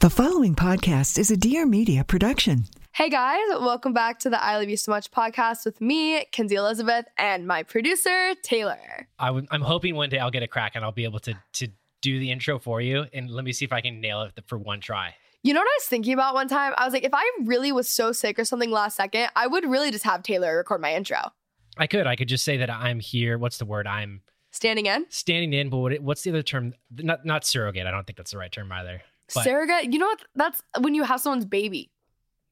The following podcast is a Dear Media production. Hey guys, welcome back to the I Love You So Much podcast with me, Kenzie Elizabeth, and my producer, Taylor. i w- I'm hoping one day I'll get a crack and I'll be able to to do the intro for you. And let me see if I can nail it for one try. You know what I was thinking about one time? I was like, if I really was so sick or something last second, I would really just have Taylor record my intro. I could. I could just say that I'm here. What's the word? I'm standing in. Standing in, but what, what's the other term? Not not surrogate. I don't think that's the right term either. But, surrogate. You know what? That's when you have someone's baby.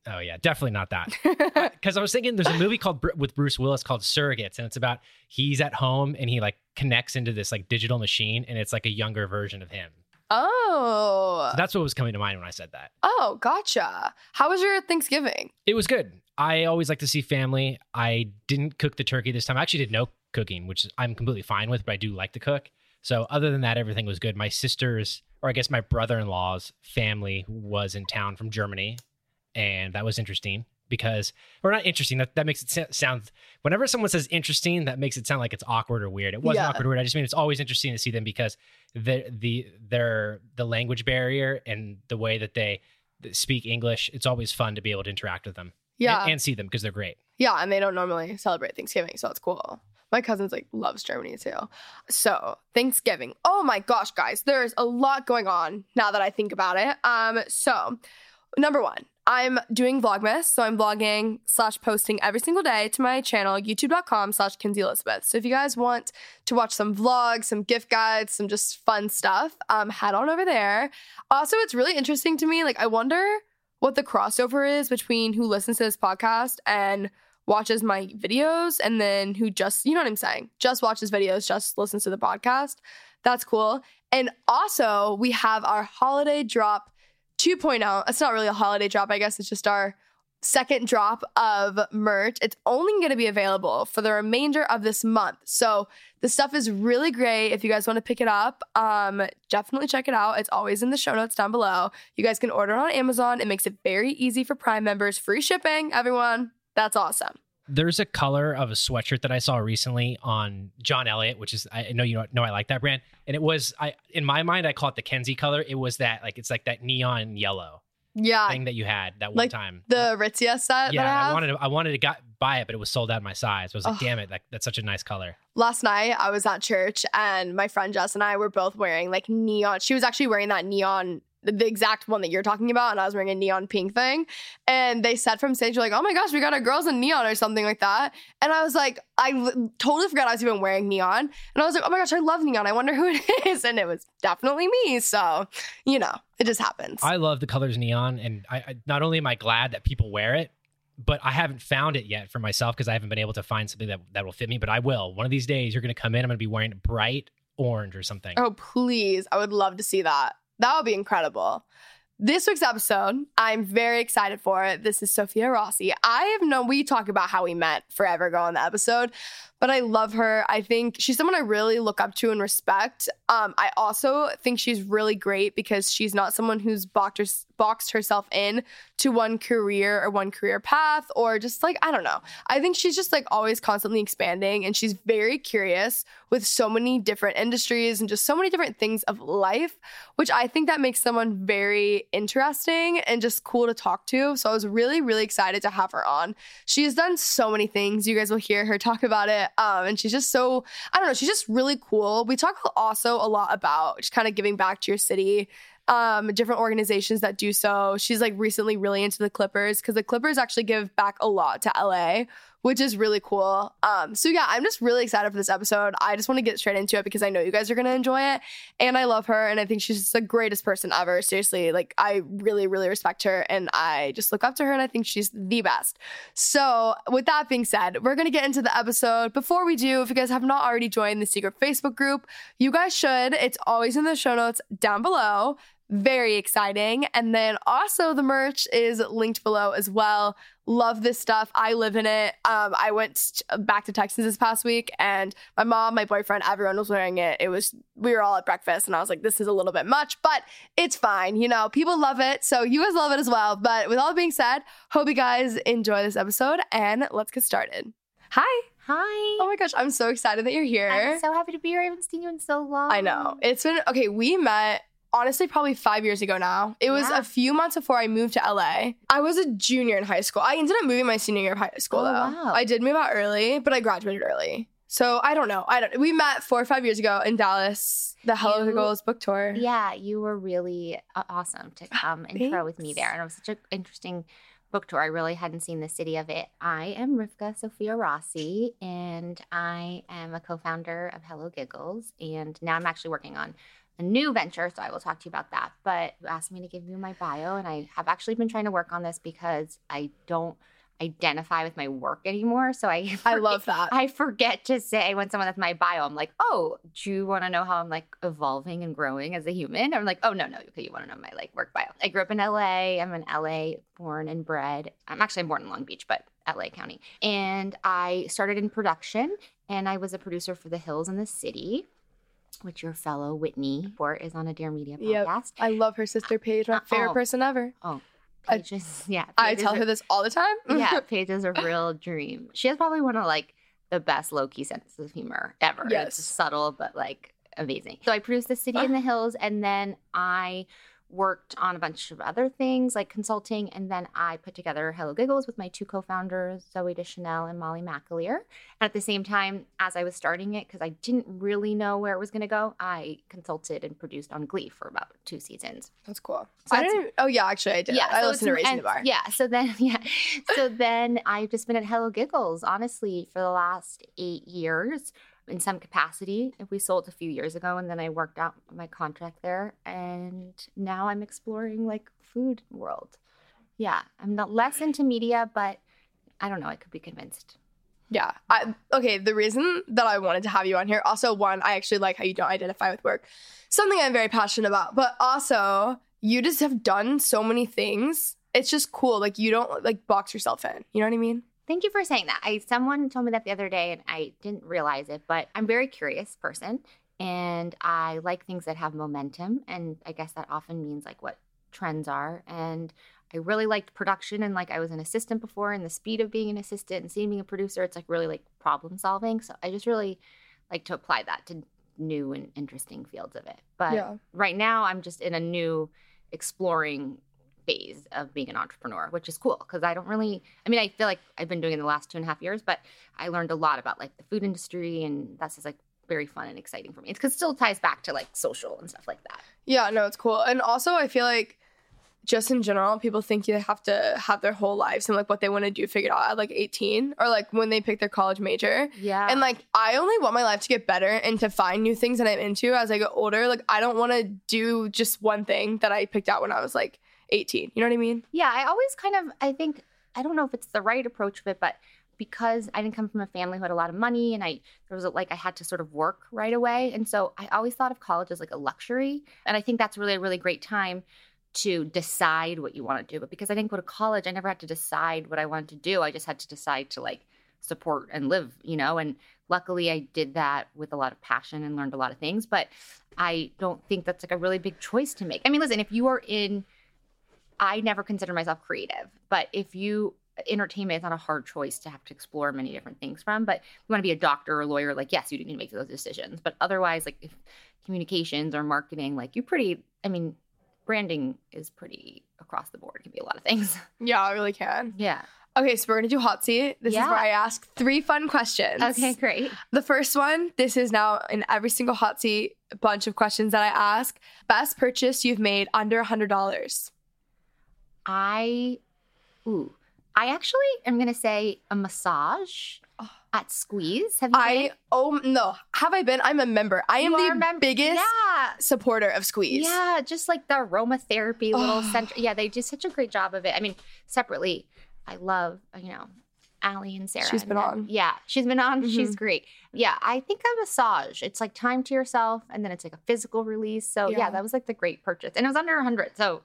Oh yeah, definitely not that. Uh, because I was thinking, there's a movie called with Bruce Willis called Surrogates, and it's about he's at home and he like connects into this like digital machine, and it's like a younger version of him. Oh, so that's what was coming to mind when I said that. Oh, gotcha. How was your Thanksgiving? It was good. I always like to see family. I didn't cook the turkey this time. I actually did no cooking, which I'm completely fine with, but I do like to cook. So other than that, everything was good. My sister's, or I guess my brother-in-law's family was in town from Germany, and that was interesting because, or not interesting. That that makes it sound. Whenever someone says interesting, that makes it sound like it's awkward or weird. It wasn't yeah. awkward or weird. I just mean it's always interesting to see them because the the their the language barrier and the way that they speak English. It's always fun to be able to interact with them. Yeah, and, and see them because they're great. Yeah, and they don't normally celebrate Thanksgiving, so it's cool. My cousin's like loves Germany too. So Thanksgiving. Oh my gosh, guys, there's a lot going on now that I think about it. Um, so number one, I'm doing Vlogmas. So I'm vlogging slash posting every single day to my channel, youtube.com slash Kenzie Elizabeth. So if you guys want to watch some vlogs, some gift guides, some just fun stuff, um, head on over there. Also, it's really interesting to me. Like, I wonder what the crossover is between who listens to this podcast and watches my videos and then who just, you know what I'm saying, just watches videos, just listens to the podcast. That's cool. And also, we have our holiday drop 2.0. It's not really a holiday drop, I guess it's just our second drop of merch. It's only going to be available for the remainder of this month. So the stuff is really great. If you guys want to pick it up, um, definitely check it out. It's always in the show notes down below. You guys can order it on Amazon. It makes it very easy for Prime members. Free shipping, everyone. That's awesome. There's a color of a sweatshirt that I saw recently on John Elliott, which is I know you know, I like that brand, and it was I in my mind I call it the Kenzie color. It was that like it's like that neon yellow yeah thing that you had that one like time. The Aritzia set. Yeah, I, I, wanted to, I wanted to got, buy it, but it was sold out my size. I was like, oh. damn it, like, that's such a nice color. Last night I was at church and my friend Jess and I were both wearing like neon. She was actually wearing that neon the exact one that you're talking about, and I was wearing a neon pink thing. And they said from stage, like, oh my gosh, we got our girls in neon or something like that. And I was like, I totally forgot I was even wearing neon. And I was like, oh my gosh, I love neon. I wonder who it is. And it was definitely me. So, you know, it just happens. I love the colors neon. And I, I not only am I glad that people wear it, but I haven't found it yet for myself because I haven't been able to find something that, that will fit me. But I will. One of these days, you're going to come in. I'm going to be wearing bright orange or something. Oh, please. I would love to see that. That would be incredible. This week's episode, I'm very excited for. It. This is Sophia Rossi. I have known, we talk about how we met forever ago on the episode, but I love her. I think she's someone I really look up to and respect. Um, I also think she's really great because she's not someone who's boxed, boxed herself in to one career or one career path or just like, I don't know. I think she's just like always constantly expanding and she's very curious with so many different industries and just so many different things of life, which I think that makes someone very interesting and just cool to talk to. So I was really, really excited to have her on. She has done so many things. You guys will hear her talk about it Um, and she's just so, I don't know, she's just really cool. We talk also a lot about just kind of giving back to your city, um, different organizations that do so. She's like recently really into the Clippers because the Clippers actually give back a lot to LA, which is really cool. Um, so yeah, I'm just really excited for this episode. I just want to get straight into it because I know you guys are gonna enjoy it, and I love her, and I think she's just the greatest person ever. Seriously, like I really, really respect her, and I just look up to her, and I think she's the best. So with that being said, we're gonna get into the episode. Before we do, if you guys have not already joined the secret Facebook group, you guys should. It's always in the show notes down below very exciting. And then also the merch is linked below as well. Love this stuff. I live in it. Um, I went back to Texas this past week, and my mom, my boyfriend, everyone was wearing it. It was we were all at breakfast, and I was like, "This is a little bit much, but it's fine." You know, people love it, so you guys love it as well. But with all being said, hope you guys enjoy this episode, and let's get started. Hi. Hi. Oh my gosh, I'm so excited that you're here. I'm so happy to be here. I haven't seen you in so long. I know. It's been okay. We met honestly probably five years ago now. It was Yeah. a few months before I moved to LA. I was a junior in high school. I ended up moving my senior year of high school Oh, though. wow. I did move out early, but I graduated early. So I don't know. I don't. We met four or five years ago in Dallas, the Hello You- Girls book tour. Yeah, you were really uh, awesome to come and intro with me there. And it was such an interesting book tour. I really hadn't seen the city of it. I am Rivka Sophia Rossi, and I am a co founder of Hello Giggles. And now I'm actually working on a new venture, so I will talk to you about that. But you asked me to give you my bio, and I have actually been trying to work on this because I don't identify with my work anymore. So I I forget- love that. I forget to say when someone that's my bio, I'm like, oh, do you want to know how I'm like evolving and growing as a human? I'm like, oh no, no, okay, you want to know my like work bio. I grew up in LA. I'm in LA, born and bred. I'm actually born in Long Beach, but LA County. And I started in production and I was a producer for The Hills in the City, which your fellow Whitney Port is on a Dear Media Yep. podcast. I love her sister Paige, my favorite Oh. person ever. Oh, I- pages. yeah. I Paige is tell her this all the time. yeah, Paige is a real dream. She has probably one of like the best low key senses of humor ever. Yes. It's subtle but like amazing. So I produced The City in the Hills and then I worked on a bunch of other things like consulting and then I put together Hello Giggles with my two co-founders, Zooey Deschanel and Molly McAleer. And at the same time, as I was starting it, because I didn't really know where it was gonna go, I consulted and produced on Glee for about two seasons. That's cool. So I that's- didn't. Oh yeah, actually I did. Yeah, I so listened to Raising the Bar. Yeah. So then, yeah. So then I've just been at Hello Giggles, honestly, for the last eight years in some capacity. We sold a few years ago and then I worked out my contract there. And now I'm exploring like food world. Yeah. I'm not less into media, but I don't know. I could be convinced. Yeah. I, okay. The reason that I wanted to have you on here, also, one, I actually like how you don't identify with work, something I'm very passionate about, but also, you just have done so many things. It's just cool. Like, you don't like box yourself in. You know what I mean? Thank you for saying that. I someone told me that the other day and I didn't realize it, but I'm a very curious person and I like things that have momentum and I guess that often means like what trends are and I really liked production and like I was an assistant before and the speed of being an assistant and seeing being a producer it's like really like problem solving. So I just really like to apply that to new and interesting fields of it. But yeah. right now I'm just in a new exploring phase of being an entrepreneur, which is cool because I don't really, I mean, I feel like I've been doing it the last two and a half years, but I learned a lot about like the food industry and that's just like very fun and exciting for me. It's because it still ties back to like social and stuff like that. Yeah. No, it's cool. And also, I feel like just in general, people think you have to have their whole lives and like what they want to do figured out at like 18 or like when they pick their college major. Yeah. And like, I only want my life to get better and to find new things that I'm into as I get older. Like, I don't want to do just one thing that I picked out when I was like 18. You know what I mean? Yeah, I always kind of I think I don't know if it's the right approach of it, but because I didn't come from a family who had a lot of money and I there was a, like I had to sort of work right away. And so I always thought of college as like a luxury. And I think that's really a really great time to decide what you want to do. But because I didn't go to college, I never had to decide what I wanted to do. I just had to decide to like support and live, you know, and luckily I did that with a lot of passion and learned a lot of things, but I don't think that's like a really big choice to make. I mean, listen, if you are in I never consider myself creative, but if you entertainment is not a hard choice to have to explore many different things from. But you want to be a doctor or a lawyer, like yes, you need to make those decisions. But otherwise, like if communications or marketing, like you pretty. I mean, branding is pretty across the board. It can be a lot of things. Yeah, I really can. Yeah. Okay, so we're gonna do hot seat. This Yeah. is where I ask three fun questions. Okay, great. The first one, this is now in every single hot seat bunch of questions that I ask. Best purchase you've made under a hundred dollars. I, ooh, I actually am gonna say a massage at Squeeze. Have you? I been? oh no, have I been? I'm a member. I am You the mem- biggest Yeah. supporter of Squeeze. Yeah, just like the aromatherapy little Oh. center. Yeah, they do such a great job of it. I mean, separately, I love, you know, Allie and Sarah. She's been on. Yeah, she's been on. Mhm. She's great. Yeah, I think a massage. It's like time to yourself, and then it's like a physical release. So yeah, Yeah. that was like the great purchase, and it was under a hundred. So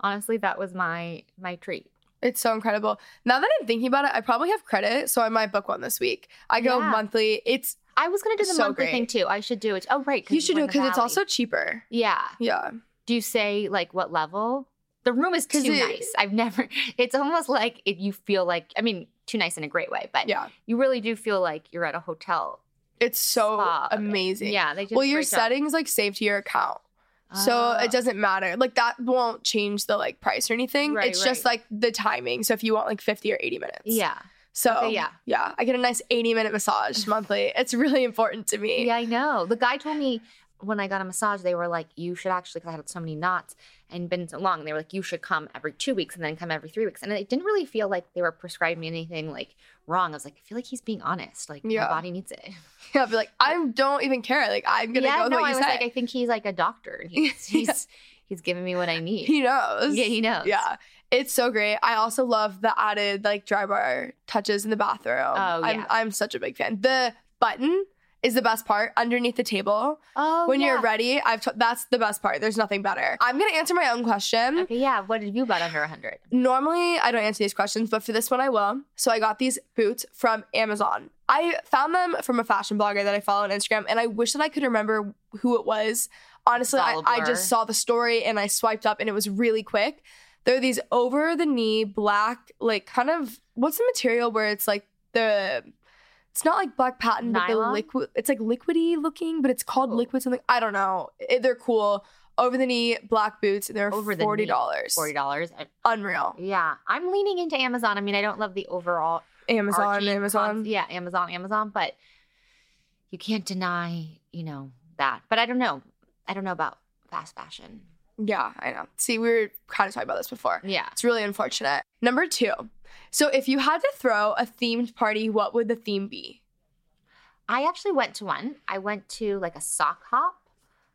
honestly, that was my my treat. It's so incredible. Now that I'm thinking about it, I probably have credit, so I might book one this week. I go Yeah. monthly. It's I was gonna do the So monthly thing too. I should do it. Oh right, you should do it because it's also cheaper. yeah. Yeah. Do you say like what level? The room is too it- nice. I've never. It's almost like it, you feel like. I mean, too nice in a great way, but Yeah. you really do feel like you're at a hotel. It's so spa amazing. Yeah, they just Well, your great settings like saved to your account. So Oh. it doesn't matter. Like that won't change the like price or anything. Right, it's just like the timing. So if you want like 50 or 80 minutes. Yeah, So Okay, yeah. Yeah. I get a nice 80 minute massage monthly. It's really important to me. yeah, I know. The guy told me when I got a massage, they were like, "You should actually." Cause I had so many knots and been so long. And They were like, "You should come every two weeks and then come every three weeks." And it didn't really feel like they were prescribing me anything like wrong. I was like, I feel like he's being honest. Like Yeah. my body needs it. Yeah, I'll be like, I don't even care. Like I'm gonna yeah, go no, what I you was like, I think he's like a doctor. and He's Yeah. he's, he's giving me what I need. he knows. yeah, he knows. Yeah. It's so great. I also love the added like dry bar touches in the bathroom. Oh, I'm yeah. I'm such a big fan. The button is the best part underneath the table. Oh, when yeah. you're ready, I've t- that's the best part. There's nothing better. I'm gonna answer my own question. Okay, yeah. What did you bet under a hundred? Normally, I don't answer these questions, but for this one, I will. So I got these boots from Amazon. I found them from a fashion blogger that I follow on Instagram, and I wish that I could remember who it was. Honestly, I, I just saw the story and I swiped up, and it was really quick. They're these over the knee black, like kind of what's the material where it's like the. It's not like black patent, but the Nylon? liquid. It's like liquidy looking, but it's called liquid something. I don't know. It- they're cool. Over the knee black boots. They're Over the knee, forty dollars. Forty dollars. Unreal. Yeah, I'm leaning into Amazon. I mean, I don't love the overall Amazon, arching Amazon. con- yeah, Amazon, Amazon, but you can't deny, you know, that. But I don't know. I don't know about fast fashion. Yeah, I know. See, we were kind of talking about this before. Yeah. It's really unfortunate. Number two. So, if you had to throw a themed party, what would the theme be? I actually went to one. I went to like a sock hop.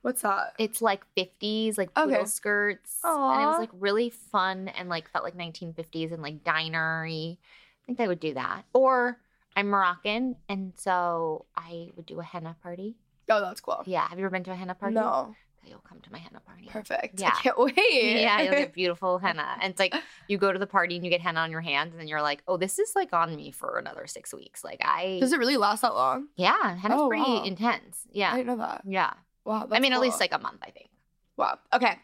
What's that? It's like 50s, like Okay. poodle skirts. And it was like really fun and like felt like 1950s and like diner-y. I think I would do that. Or I'm Moroccan, and so I would do a henna party. Oh, that's cool. Yeah. Have you ever been to a henna party? No. You'll come to my henna party. Perfect. Yeah. I can't wait. Yeah, you'll get beautiful henna. And it's like you go to the party and you get henna on your hands, and then you're like, oh, this is like on me for another six weeks. Like I, Does it really last that long? yeah, henna's Oh, pretty wow. intense. I Yeah, didn't know that. yeah. Wow. I mean, at least like a month, I think. Wow. Okay.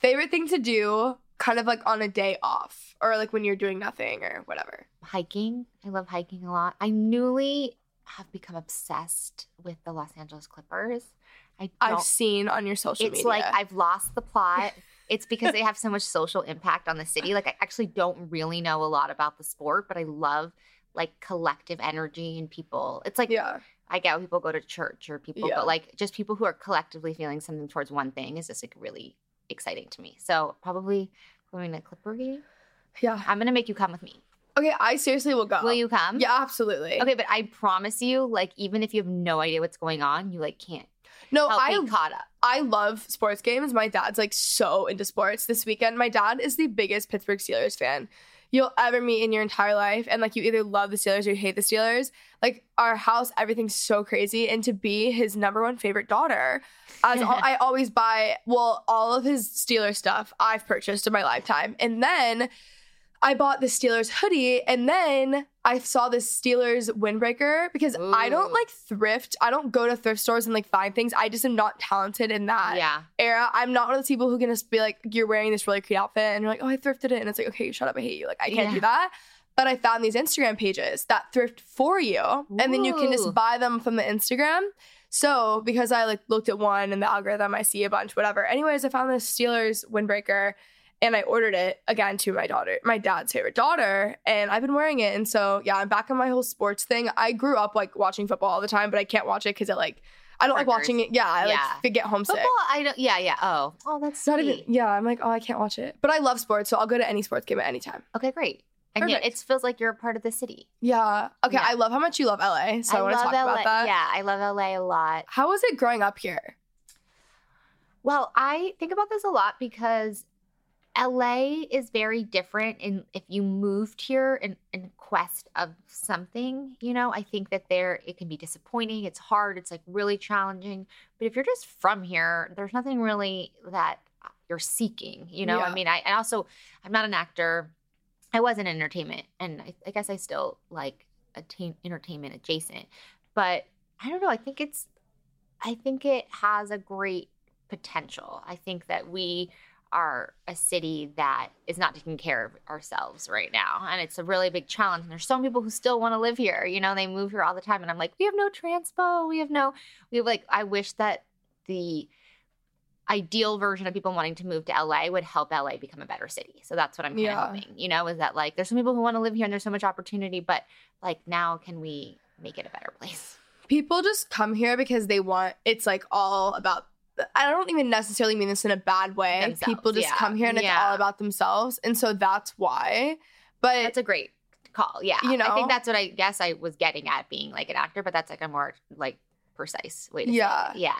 Favorite thing to do kind of like on a day off or like when you're doing nothing or whatever. Hiking. I love hiking a lot. I newly have become obsessed with the Los Angeles Clippers. I I've seen on your social media. It's media. like I've lost the plot. It's because they have so much social impact on the city. Like I actually don't really know a lot about the sport, but I love like collective energy and people. It's like yeah. I get people go to church or people, Yeah. but like just people who are collectively feeling something towards one thing is just like really exciting to me. So probably going to Clipper game. Yeah. I'm gonna make you come with me. Okay. I seriously will go. Will you come? Yeah, absolutely. Okay, but I promise you, like even if you have no idea what's going on, you like can't No, I be caught up. I love sports games. My dad's like so into sports. This weekend, my dad is the biggest Pittsburgh Steelers fan you'll ever meet in your entire life. And like you either love the Steelers or you hate the Steelers. Like our house, everything's so crazy. And to be his number one favorite daughter, as al- I always buy, well, all of his Steelers stuff I've purchased in my lifetime. And then I bought the Steelers hoodie and then I saw this Steelers windbreaker because I don't like thrift. I don't go to thrift stores and like find things. I just am not talented in that yeah. era. I'm not one of those people who can just be like, you're wearing this really cute outfit and you're like, oh, I thrifted it. And it's like, okay, shut up. I hate you. Like, I can't Yeah. do that. But I found these Instagram pages that thrift for you. And then you can just buy them from the Instagram. So because I like looked at one and the algorithm, I see a bunch, whatever. Anyways, I found this Steelers windbreaker and I ordered it again to my daughter, my dad's favorite daughter, and I've been wearing it. And so yeah, I'm back on my whole sports thing. I grew up like watching football all the time, but I can't watch it because it like I don't like watching it. Yeah, I Yeah. like get homesick. Football, I don't. Yeah, yeah. Oh, oh, that's not sweet. even yeah. I'm like oh I can't watch it, but I love sports, so I'll go to any sports game at any time. Okay, great. And Perfect. it feels like you're a part of the city. Yeah. Okay. Yeah. I love how much you love LA, so I, want to talk LA. about that. Yeah, I love LA a lot. How was it growing up here? Well, I think about this a lot because LA is very different in if you moved here in, in quest of something, you know, I think that there it can be disappointing, it's hard, it's like really challenging. But if you're just from here, there's nothing really that you're seeking, you know? Yeah. I mean, I, I also I'm not an actor. I was in entertainment and I, I guess I still like attain entertainment adjacent. But I don't know, I think it's I think it has a great potential. I think that we are a city that is not taking care of ourselves right now. And it's a really big challenge. And there's some people who still want to live here. You know, they move here all the time. And I'm like, we have no transpo. We have no, we have like, I wish that the ideal version of people wanting to move to LA would help LA become a better city. So that's what I'm kind Yeah. of hoping, you know, is that like there's some people who want to live here and there's so much opportunity, but like now can we make it a better place? People just come here because they want. It's like all about. I don't even necessarily mean this in a bad way. Themselves, People just yeah. come here and it's all about themselves, and so that's why. But That's a great call. Yeah. You know, I think that's what I guess I was getting at being like an actor, but that's like a more like precise way to Yeah. say it. Yeah.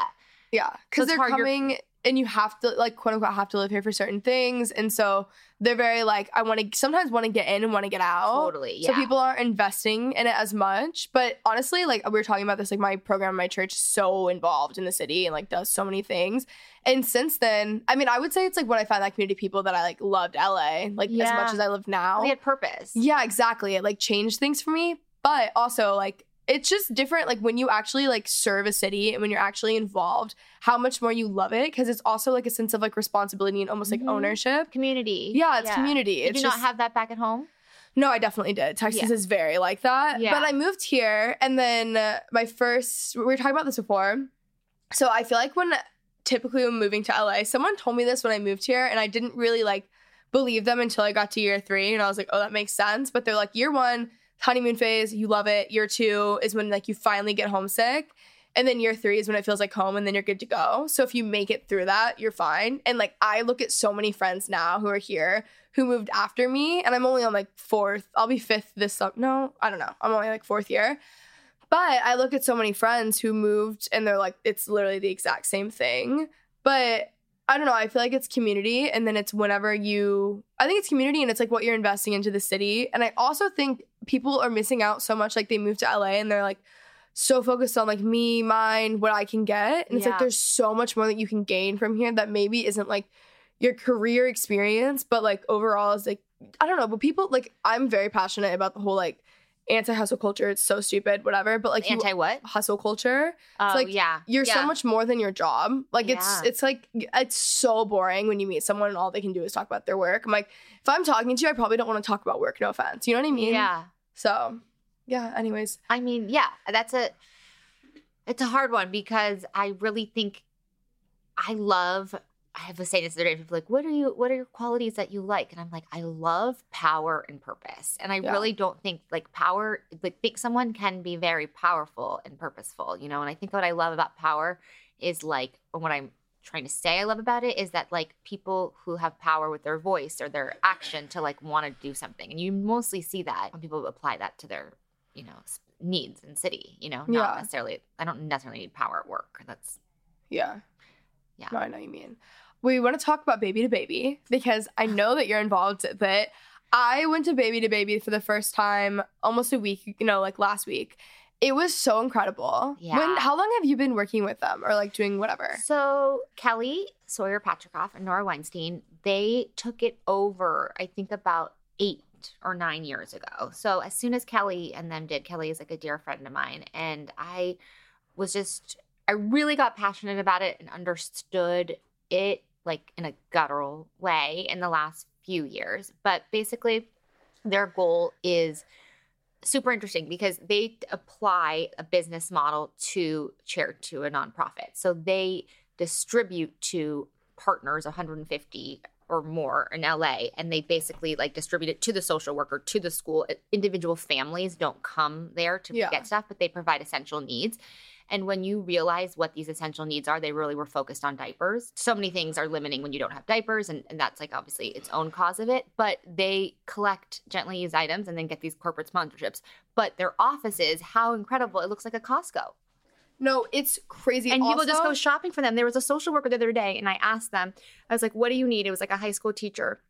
Yeah, So because it's they're coming and you have to like quote unquote have to live here for certain things, and so they're very like I want to sometimes want to get in and want to get out. Totally. Yeah. So people aren't investing in it as much. But honestly, like we were talking about this, like my program, my church is so involved in the city and like does so many things. And since then, I mean, I would say it's like when I found that community people that I like loved LA, like as much as I live now. we had purpose. Yeah, exactly. It like changed things for me. But also like it's just different like when you actually like serve a city and when you're actually involved, how much more you love it because it's also like a sense of like responsibility and almost like Mhm. ownership. Community. Yeah, it's community. Did it's you just not have that back at home? no, I definitely did. Texas Yeah. is very like that. Yeah. But I moved here and then uh, my first, we were talking about this before. So I feel like when typically when moving to LA, someone told me this when I moved here and I didn't really like believe them until I got to year three and I was like, oh, that makes sense. But they're like, year one, honeymoon phase, you love it. Year two is when like you finally get homesick. And then year three is when it feels like home and then you're good to go. So if you make it through that, you're fine. And like I look at so many friends now who are here who moved after me, and I'm only on like fourth. I'll be fifth this summer. No, I don't know. I'm only like fourth year. But I look at so many friends who moved and they're like, it's literally the exact same thing. But I don't know. I feel like it's community. And then it's whenever you, I think it's community and it's like what you're investing into the city. And I also think people are missing out so much. Like they move to LA and they're like, so focused on like me, mine, what I can get. And it's Yeah. like there's so much more that you can gain from here that maybe isn't like your career experience, but like overall is like I don't know, but people like I'm very passionate about the whole like anti-hustle culture. It's so stupid, whatever. But like Anti what? hustle culture, Oh, like, yeah. you're so much more than your job. Like it's it's like it's so boring when you meet someone and all they can do is talk about their work. I'm like, if I'm talking to you, I probably don't want to talk about work. No offense. You know what I mean? Yeah. So yeah. Anyways, I mean, yeah, that's a it's a hard one because I really think I love I have to say this the other day, people like, what are you what are your qualities that you like? And I'm like, I love power and purpose. And I Yeah. really don't think like power like think someone can be very powerful and purposeful, you know, and I think what I love about power is like what I'm trying to say I love about it is that like people who have power with their voice or their action to like want to do something. And you mostly see that when people apply that to their, you know, needs in city, you know, not Yeah. necessarily I don't necessarily need power at work. That's yeah. Yeah. No, I know what you mean. We want to talk about baby to baby because I know that you're involved with it. I went to baby to baby for the first time almost a week, you know, like last week. It was so incredible. Yeah. When how long have you been working with them or like doing whatever? So Kelly Sawyer Patricof and Norah Weinstein, they took it over, I think about eight or nine years ago. So as soon as Kelly and them did, Kelly is like a dear friend of mine. And I was just I really got passionate about it and understood it like in a guttural way in the last few years. But basically their goal is super interesting because they apply a business model to chair to a nonprofit. So they distribute to partners 150 or more in LA and they basically like distribute it to the social worker, to the school. Individual families don't come there to Yeah. get stuff, but they provide essential needs. And when you realize what these essential needs are, they really were focused on diapers. So many things are limiting when you don't have diapers, and, and that's like obviously its own cause of it. But they collect gently used items and then get these corporate sponsorships. But their offices, how incredible! It looks like a Costco No, it's crazy. and people just go shopping for them. There was a social worker the other day, and I asked them, I was like, "What do you need?" It was like a high school teacher,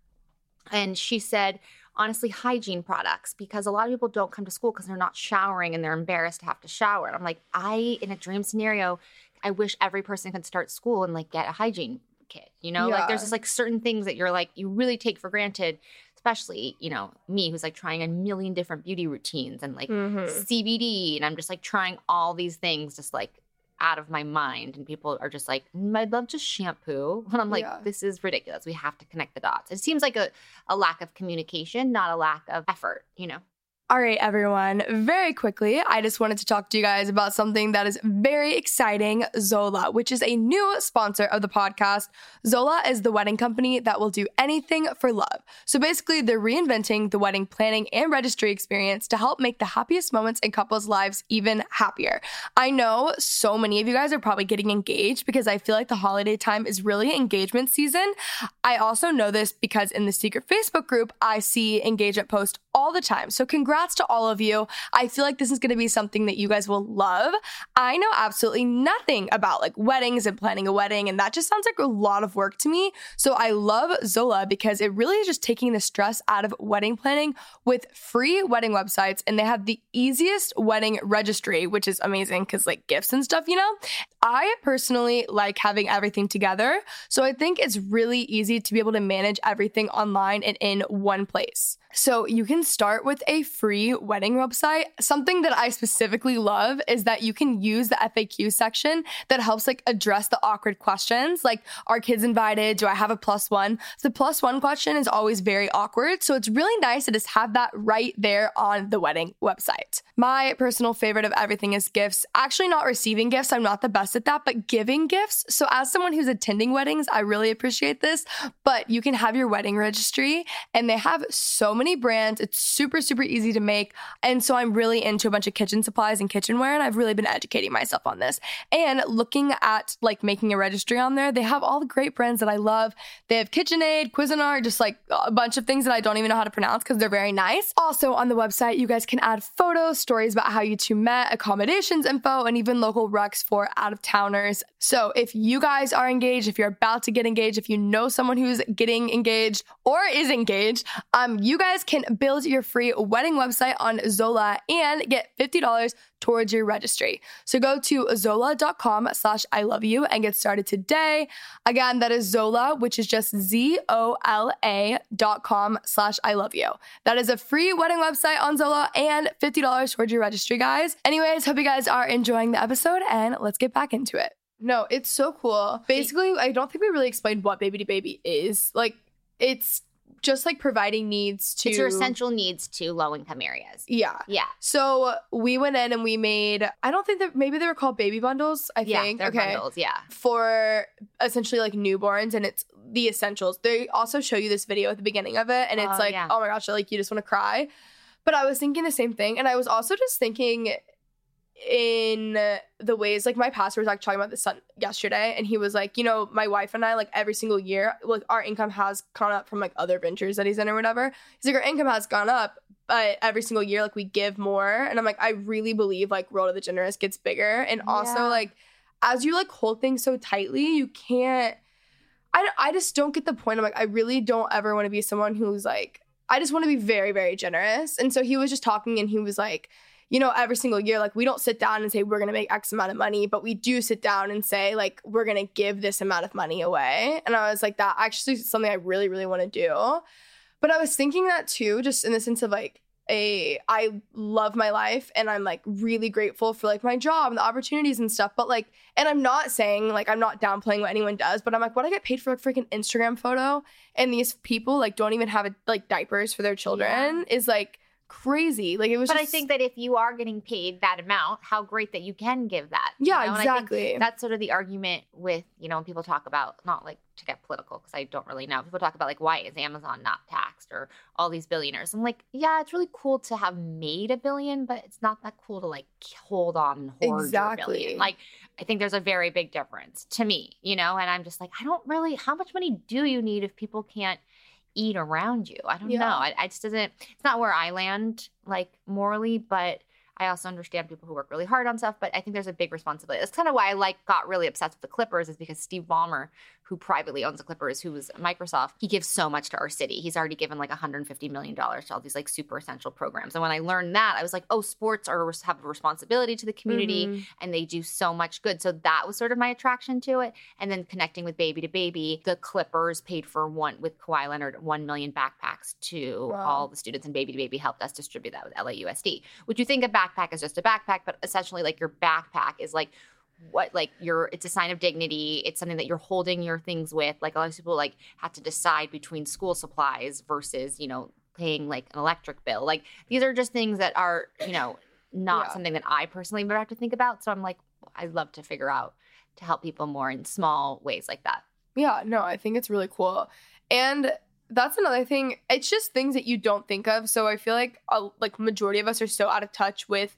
and she said, "Honestly, hygiene products, because a lot of people don't come to school because they're not showering and they're embarrassed to have to shower." And I'm like, I, in a dream scenario, I wish every person could start school and like get a hygiene kit. You know, like there's just like certain things that you're like you really take for granted. Especially, you know, me who's like trying a million different beauty routines and like Mhm. CBD, and I'm just like trying all these things, just like out of my mind. And people are just like, "Mm, I'd love to shampoo. And I'm like, Yeah. this is ridiculous. We have to connect the dots. It seems like a, a lack of communication, not a lack of effort, you know? All right, everyone. Very quickly, I just wanted to talk to you guys about something that is very exciting Zola, which is a new sponsor of the podcast. Zola is the wedding company that will do anything for love. So basically, they're reinventing the wedding planning and registry experience to help make the happiest moments in couples' lives even happier. I know so many of you guys are probably getting engaged because I feel like the holiday time is really engagement season. I also know this because in the secret Facebook group, I see engagement posts all the time. So congrats to all of you. I feel like this is going to be something that you guys will love. I know absolutely nothing about like weddings and planning a wedding, and that just sounds like a lot of work to me. So I love Zola because it really is just taking the stress out of wedding planning with free wedding websites, and they have the easiest wedding registry, which is amazing because like gifts and stuff, you know. I personally like having everything together. So I think it's really easy to be able to manage everything online and in one place. So you can start with a free wedding website. Something that I specifically love is that you can use the FAQ section that helps like address the awkward questions like are kids invited? Do I have a plus one? The plus one question is always very awkward. So it's really nice to just have that right there on the wedding website. My personal favorite of everything is gifts. Actually, not receiving gifts. I'm not the best at that, but giving gifts. So as someone who's attending weddings, I really appreciate this. But you can have your wedding registry and they have so many brands. It's super, super easy to make. And so I'm really into a bunch of kitchen supplies and kitchenware, and I've really been educating myself on this. And looking at like making a registry on there, they have all the great brands that I love. They have KitchenAid, Cuisinart, just like a bunch of things that I don't even know how to pronounce because they're very nice. Also on the website, you guys can add photos, stories about how you two met, accommodations info, and even local recs for out of towners. So if you guys are engaged, if you're about to get engaged, if you know someone who's getting engaged or is engaged, um, you guys can build your free wedding website on Zola and get $50 towards your registry. So go to zola.com slash I love you and get started today. Again, that is Zola, which is just Z-O-L-A dot com slash I love you. That is a free wedding website on Zola and $50 towards your registry, guys. Anyways, hope you guys are enjoying the episode and let's get back into it. No, it's so cool. Basically, I don't think we really explained what baby to baby is. Like, it's just like providing needs to It's your essential needs to low income areas. Yeah. Yeah. So we went in and we made. I don't think that maybe they were called baby bundles. I Yeah. think. They're okay. bundles. Yeah. For essentially like newborns, and it's the essentials. They also show you this video at the beginning of it, and it's Oh, like, yeah. oh my gosh, like you just want to cry. But I was thinking the same thing, and I was also just thinking in the ways like my pastor was like talking about this son yesterday and he was like you know my wife and i like every single year like our income has gone up from like other ventures that he's in or whatever. He's like our income has gone up but every single year like we give more and i'm like i really believe like world of the generous gets bigger. And also Yeah. like as you like hold things so tightly you can't I, I just don't get the point. I'm like i really don't ever want to be someone who's like i just want to be very very generous. And so he was just talking and he was like you know, every single year, like we don't sit down and say we're gonna make X amount of money, but we do sit down and say like we're gonna give this amount of money away. And I was like, that actually is something I really, really want to do. But I was thinking that too, just in the sense of like a I love my life and I'm like really grateful for like my job and the opportunities and stuff. But like, and I'm not saying like I'm not downplaying what anyone does, but I'm like, what I get paid for a freaking Instagram photo and these people like don't even have a, like diapers for their children is like crazy. Like it was But I think that if you are getting paid that amount, how great that you can give that. you Yeah, know? I think exactly. that's sort of the argument with, you know, when people talk about, not like to get political, because I don't really know. People talk about like, why is Amazon not taxed or all these billionaires? I'm like, yeah, it's really cool to have made a billion, but it's not that cool to like hold on and hoard your Exactly. billion. Like, I think there's a very big difference to me, you know, and I'm just like, I don't really, how much money do you need if people can't eat around you? I don't Yeah. know. I, I just doesn't, it's not where I land like morally, but I also understand people who work really hard on stuff, but I think there's a big responsibility. That's kind of why I like got really obsessed with the Clippers is because Steve Ballmer, who privately owns the Clippers, who was Microsoft, he gives so much to our city. He's already given like 150 million dollars to all these like super essential programs. And when I learned that, I was like, oh, sports are have a responsibility to the community Mhm. and they do so much good. So that was sort of my attraction to it. And then connecting with Baby to Baby, the Clippers paid for one with Kawhi Leonard one million backpacks to Wow. all the students, and Baby to Baby helped us distribute that with LAUSD. Would you think a backpack is just a backpack, but essentially like your backpack is like what like you're it's a sign of dignity it's something that you're holding your things with like a lot of people like have to decide between school supplies versus you know paying like an electric bill like these are just things that are you know not Yeah. something that i personally would have to think about so i'm like i'd love to figure out to help people more in small ways like that Yeah, no, I think it's really cool. And that's another thing. It's just things that you don't think of. So I feel like a, like majority of us are so out of touch with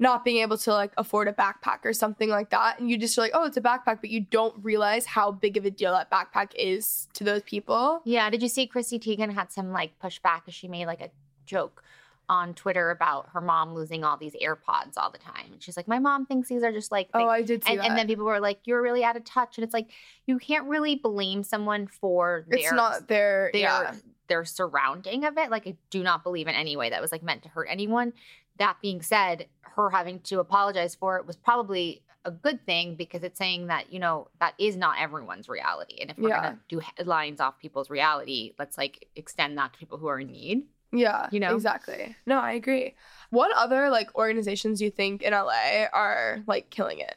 not being able to like afford a backpack or something like that. And you just are like, oh, it's a backpack, but you don't realize how big of a deal that backpack is to those people. yeah did you see chrissy teigen had some like pushback because she made like a joke on twitter about her mom losing all these airpods all the time and she's like my mom thinks these are just like Oh, I did see and, that. and then people were like, "You're really out of touch," and it's like you can't really blame someone for their it's not their, their yeah. their surrounding of it. Like I do not believe in any way that was like meant to hurt anyone. That being said, her having to apologize for it was probably a good thing because it's saying that you know that is not everyone's reality, and if we're Yeah. gonna do headlines off people's reality, let's like extend that to people who are in need. Yeah, You know? exactly. No, I agree. What other like organizations do you think in LA are like killing it?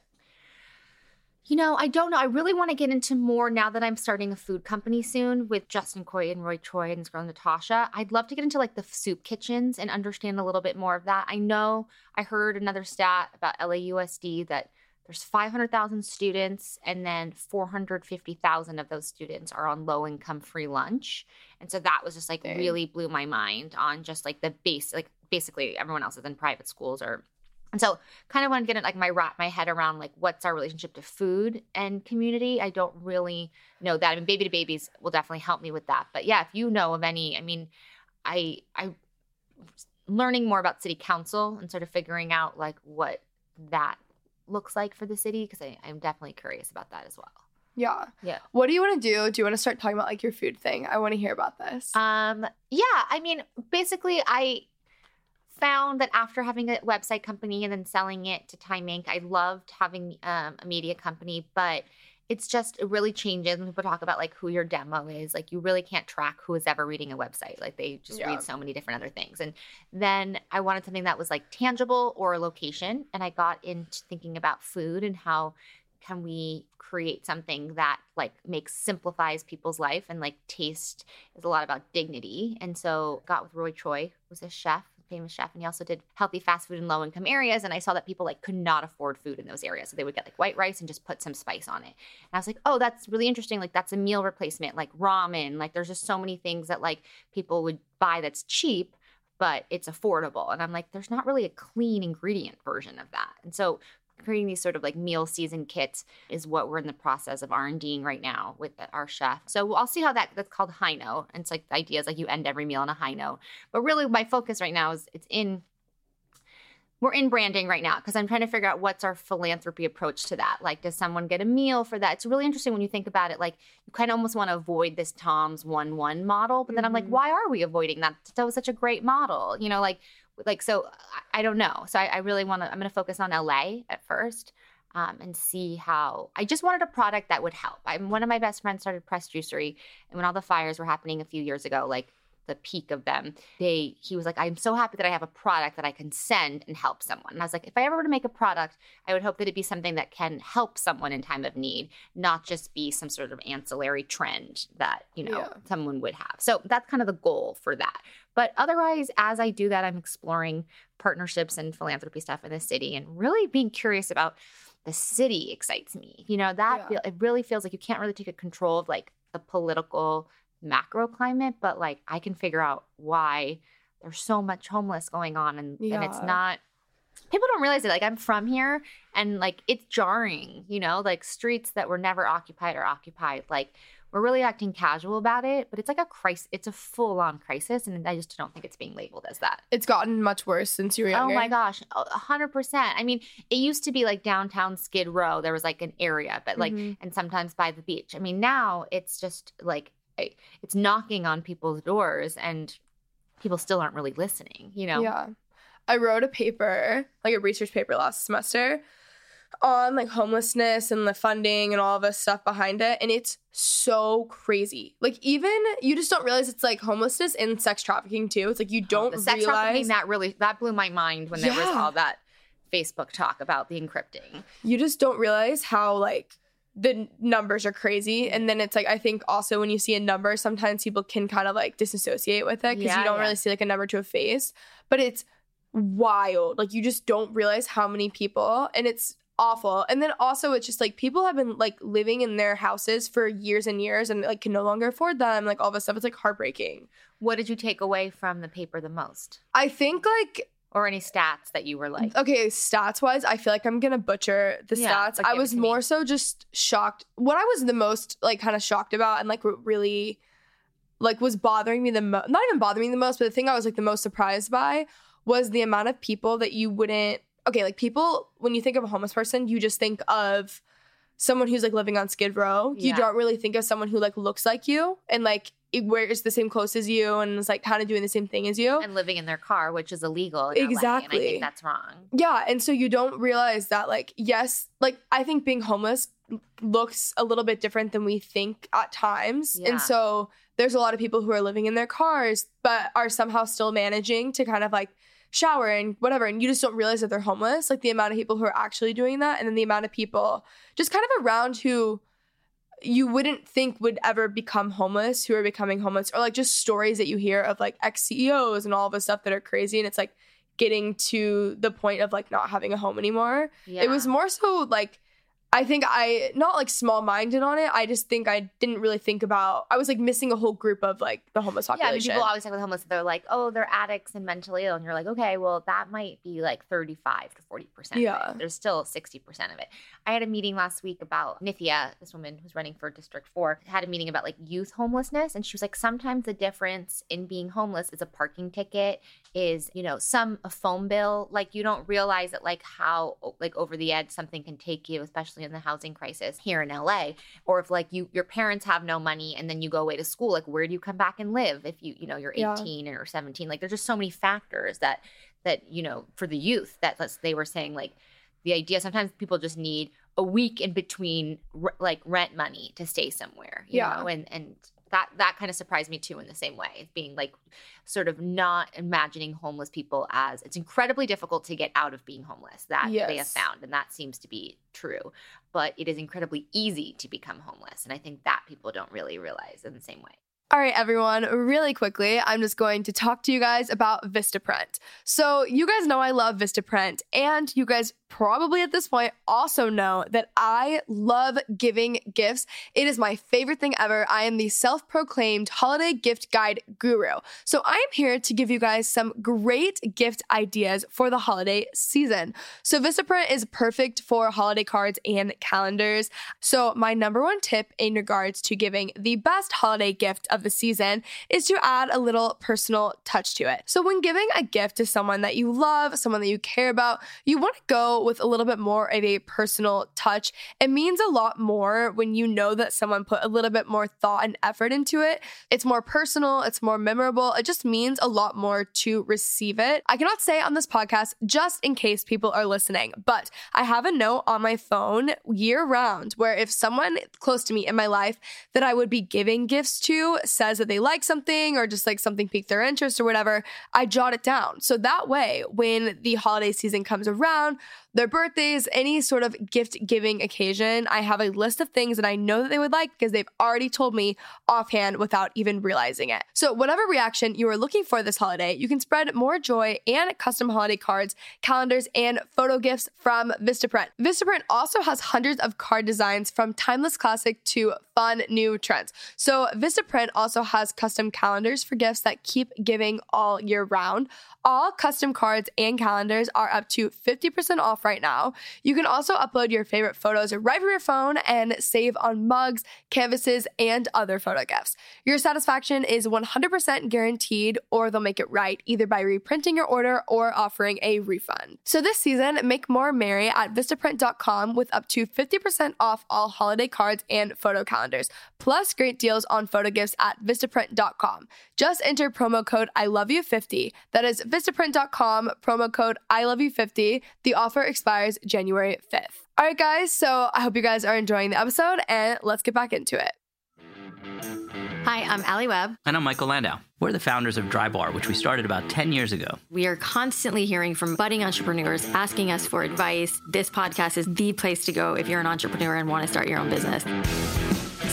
You know, I don't know. I really want to get into more now that I'm starting a food company soon with Justin Coy and Roy Choi and his girl Natasha. I'd love to get into like the soup kitchens and understand a little bit more of that. I know I heard another stat about LAUSD that there's 500,000 students and then 450,000 of those students are on low income free lunch. And so that was just like Dang. really blew my mind on just like the base like basically everyone else is in private schools or and so kind of want to get it like my wrap my head around like what's our relationship to food and community. I don't really know that. I mean, baby to babies will definitely help me with that. But yeah, if you know of any, I mean, I I learning more about city council and sort of figuring out like what that looks like for the city because I'm definitely curious about that as well. Yeah. Yeah. What do you want to do? Do you want to start talking about like your food thing? I want to hear about this. Um, yeah, I mean, basically, I found that after having a website company and then selling it to Time Inc., I loved having um, a media company, but it's just it really changes when people talk about like who your demo is. Like you really can't track who is ever reading a website. Like they just Yeah. read so many different other things. And then I wanted something that was like tangible or a location, and I got into thinking about food and how can we create something that like makes simplifies people's life and like taste is a lot about dignity and so got with roy choi who's a chef famous chef and he also did healthy fast food in low income areas and i saw that people like could not afford food in those areas so they would get like white rice and just put some spice on it. And i was like oh that's really interesting like that's a meal replacement like ramen like there's just so many things that like people would buy that's cheap but it's affordable. And i'm like there's not really a clean ingredient version of that. And so creating these sort of like meal season kits is what we're in the process of r&ding right now with our chef. So i'll see how that that's called high note and it's like the idea is like you end every meal on a high note but really my focus right now is it's in we're in branding right now because i'm trying to figure out what's our philanthropy approach to that. Like does someone get a meal for that? It's really interesting when you think about it like you kind of almost want to avoid this tom's one one model but then i'm like Mhm. why are we avoiding that? That was such a great model you know like like so I, don't know so i, I really want to i'm going to focus on la at first um, and see how i just wanted a product that would help i'm one of my best friends started Pressed Juicery and when all the fires were happening a few years ago like the peak of them, they he was like, I'm so happy that I have a product that I can send and help someone. And I was like, if I ever were to make a product, I would hope that it be something that can help someone in time of need, not just be some sort of ancillary trend that, you know, Yeah. someone would have. So that's kind of the goal for that. But otherwise, as I do that, I'm exploring partnerships and philanthropy stuff in the city and really being curious about the city excites me. You know, that Yeah. feel, it really feels like you can't really take a control of like the political macro climate, but like I can figure out why there's so much homeless going on and, and it's not people don't realize it. Like I'm from here and like it's jarring, you know, like streets that were never occupied are occupied. Like we're really acting casual about it, but it's like a crisis. It's a full on crisis. And I just don't think it's being labeled as that. It's gotten much worse since you were Oh my gosh, a hundred percent. I mean, it used to be like downtown Skid Row. There was like an area, but like, Mhm. and sometimes by the beach. I mean, now it's just like it's knocking on people's doors, and people still aren't really listening. You know? Yeah. I wrote a paper, like a research paper last semester on like homelessness and the funding and all of the stuff behind it. And it's so crazy. Like even you just don't realize it's like homelessness and sex trafficking too. It's like you oh, don't the sex trafficking realize that really that blew my mind when there was all that Facebook talk about the encrypting. you just don't realize how like the numbers are crazy and then it's like i think also when you see a number sometimes people can kind of like disassociate with it because Yeah, you don't yeah. really see like a number to a face but it's wild like you just don't realize how many people and it's awful. And then also it's just like people have been like living in their houses for years and years and like can no longer afford them like all this stuff. It's like heartbreaking. What did you take away from the paper the most, i think like or any stats that you were like? okay stats wise i feel like i'm gonna butcher the Yeah, stats. i was to me. more so just shocked. What i was the most like kind of shocked about and like really like was bothering me the most not even bothering me the most but the thing i was like the most surprised by was the amount of people that you wouldn't okay like people when you think of a homeless person you just think of someone who's like living on skid row you don't really think of someone who like looks like you and like it wears the same clothes as you and is like kind of doing the same thing as you and living in their car, which is illegal. In LA, and I Exactly. think that's wrong. Yeah, and so you don't realize that like yes, like I think being homeless looks a little bit different than we think at times. Yeah. And so there's a lot of people who are living in their cars but are somehow still managing to kind of like shower and whatever and you just don't realize that they're homeless, like the amount of people who are actually doing that and then the amount of people just kind of around who you wouldn't think would ever become homeless who are becoming homeless or like just stories that you hear of like ex CEOs and all the stuff that are crazy and it's like getting to the point of like not having a home anymore. Yeah. It was more so like I think I not like small minded on it. I just think I didn't really think about I was like missing a whole group of like the homeless population. Yeah, I mean, people always talk with homeless. They're like, oh, they're addicts and mentally ill, and you're like, okay, well, that might be like 35 to 40 percent. Yeah. there's still 60 percent of it. I had a meeting last week about Nithya, this woman who's running for District Four, had a meeting about like youth homelessness, and she was like, sometimes the difference in being homeless is a parking ticket, is you know some a phone bill. Like you don't realize that like how like over the edge something can take you, especially in the housing crisis here in LA or if like you your parents have no money and then you go away to school like where do you come back and live if you you know you're Yeah. 18 or 17 like there's just so many factors that that you know for the youth that that's- they were saying like the idea sometimes people just need a week in between like rent money to stay somewhere you Yeah. know and and that that kind of surprised me too in the same way being like sort of not imagining homeless people as it's incredibly difficult to get out of being homeless that they have found and that seems to be true but it is incredibly easy to become homeless and i think that people don't really realize in the same way All right, everyone, really quickly, I'm just going to talk to you guys about Vistaprint. So, you guys know I love Vistaprint, and you guys probably at this point also know that I love giving gifts. It is my favorite thing ever. I am the self proclaimed holiday gift guide guru. So, I am here to give you guys some great gift ideas for the holiday season. So, Vistaprint is perfect for holiday cards and calendars. So, my number one tip in regards to giving the best holiday gift of the season is to add a little personal touch to it. So, when giving a gift to someone that you love, someone that you care about, you want to go with a little bit more of a personal touch. It means a lot more when you know that someone put a little bit more thought and effort into it. It's more personal, it's more memorable. It just means a lot more to receive it. I cannot say on this podcast just in case people are listening, but I have a note on my phone year round where if someone close to me in my life that I would be giving gifts to says that they like something or just like something piqued their interest or whatever, I jot it down. So that way, when the holiday season comes around, their birthdays, any sort of gift giving occasion, I have a list of things that I know that they would like because they've already told me offhand without even realizing it. So, whatever reaction you are looking for this holiday, you can spread more joy and custom holiday cards, calendars, and photo gifts from Vistaprint. Vistaprint also has hundreds of card designs from timeless classic to fun new trends. So, Vistaprint also has custom calendars for gifts that keep giving all year round. All custom cards and calendars are up to 50% off right now. You can also upload your favorite photos right from your phone and save on mugs, canvases, and other photo gifts. Your satisfaction is 100% guaranteed, or they'll make it right either by reprinting your order or offering a refund. So this season, make more merry at Vistaprint.com with up to 50% off all holiday cards and photo calendars, plus great deals on photo gifts at Vistaprint.com. Just enter promo code I love you 50. That is Vistaprint.com, promo code I love you 50. The offer expires January 5th. All right, guys, so I hope you guys are enjoying the episode and let's get back into it. Hi, I'm Alli Webb. And I'm Michael Landau. We're the founders of Drybar, which we started about 10 years ago. We are constantly hearing from budding entrepreneurs asking us for advice. This podcast is the place to go if you're an entrepreneur and want to start your own business.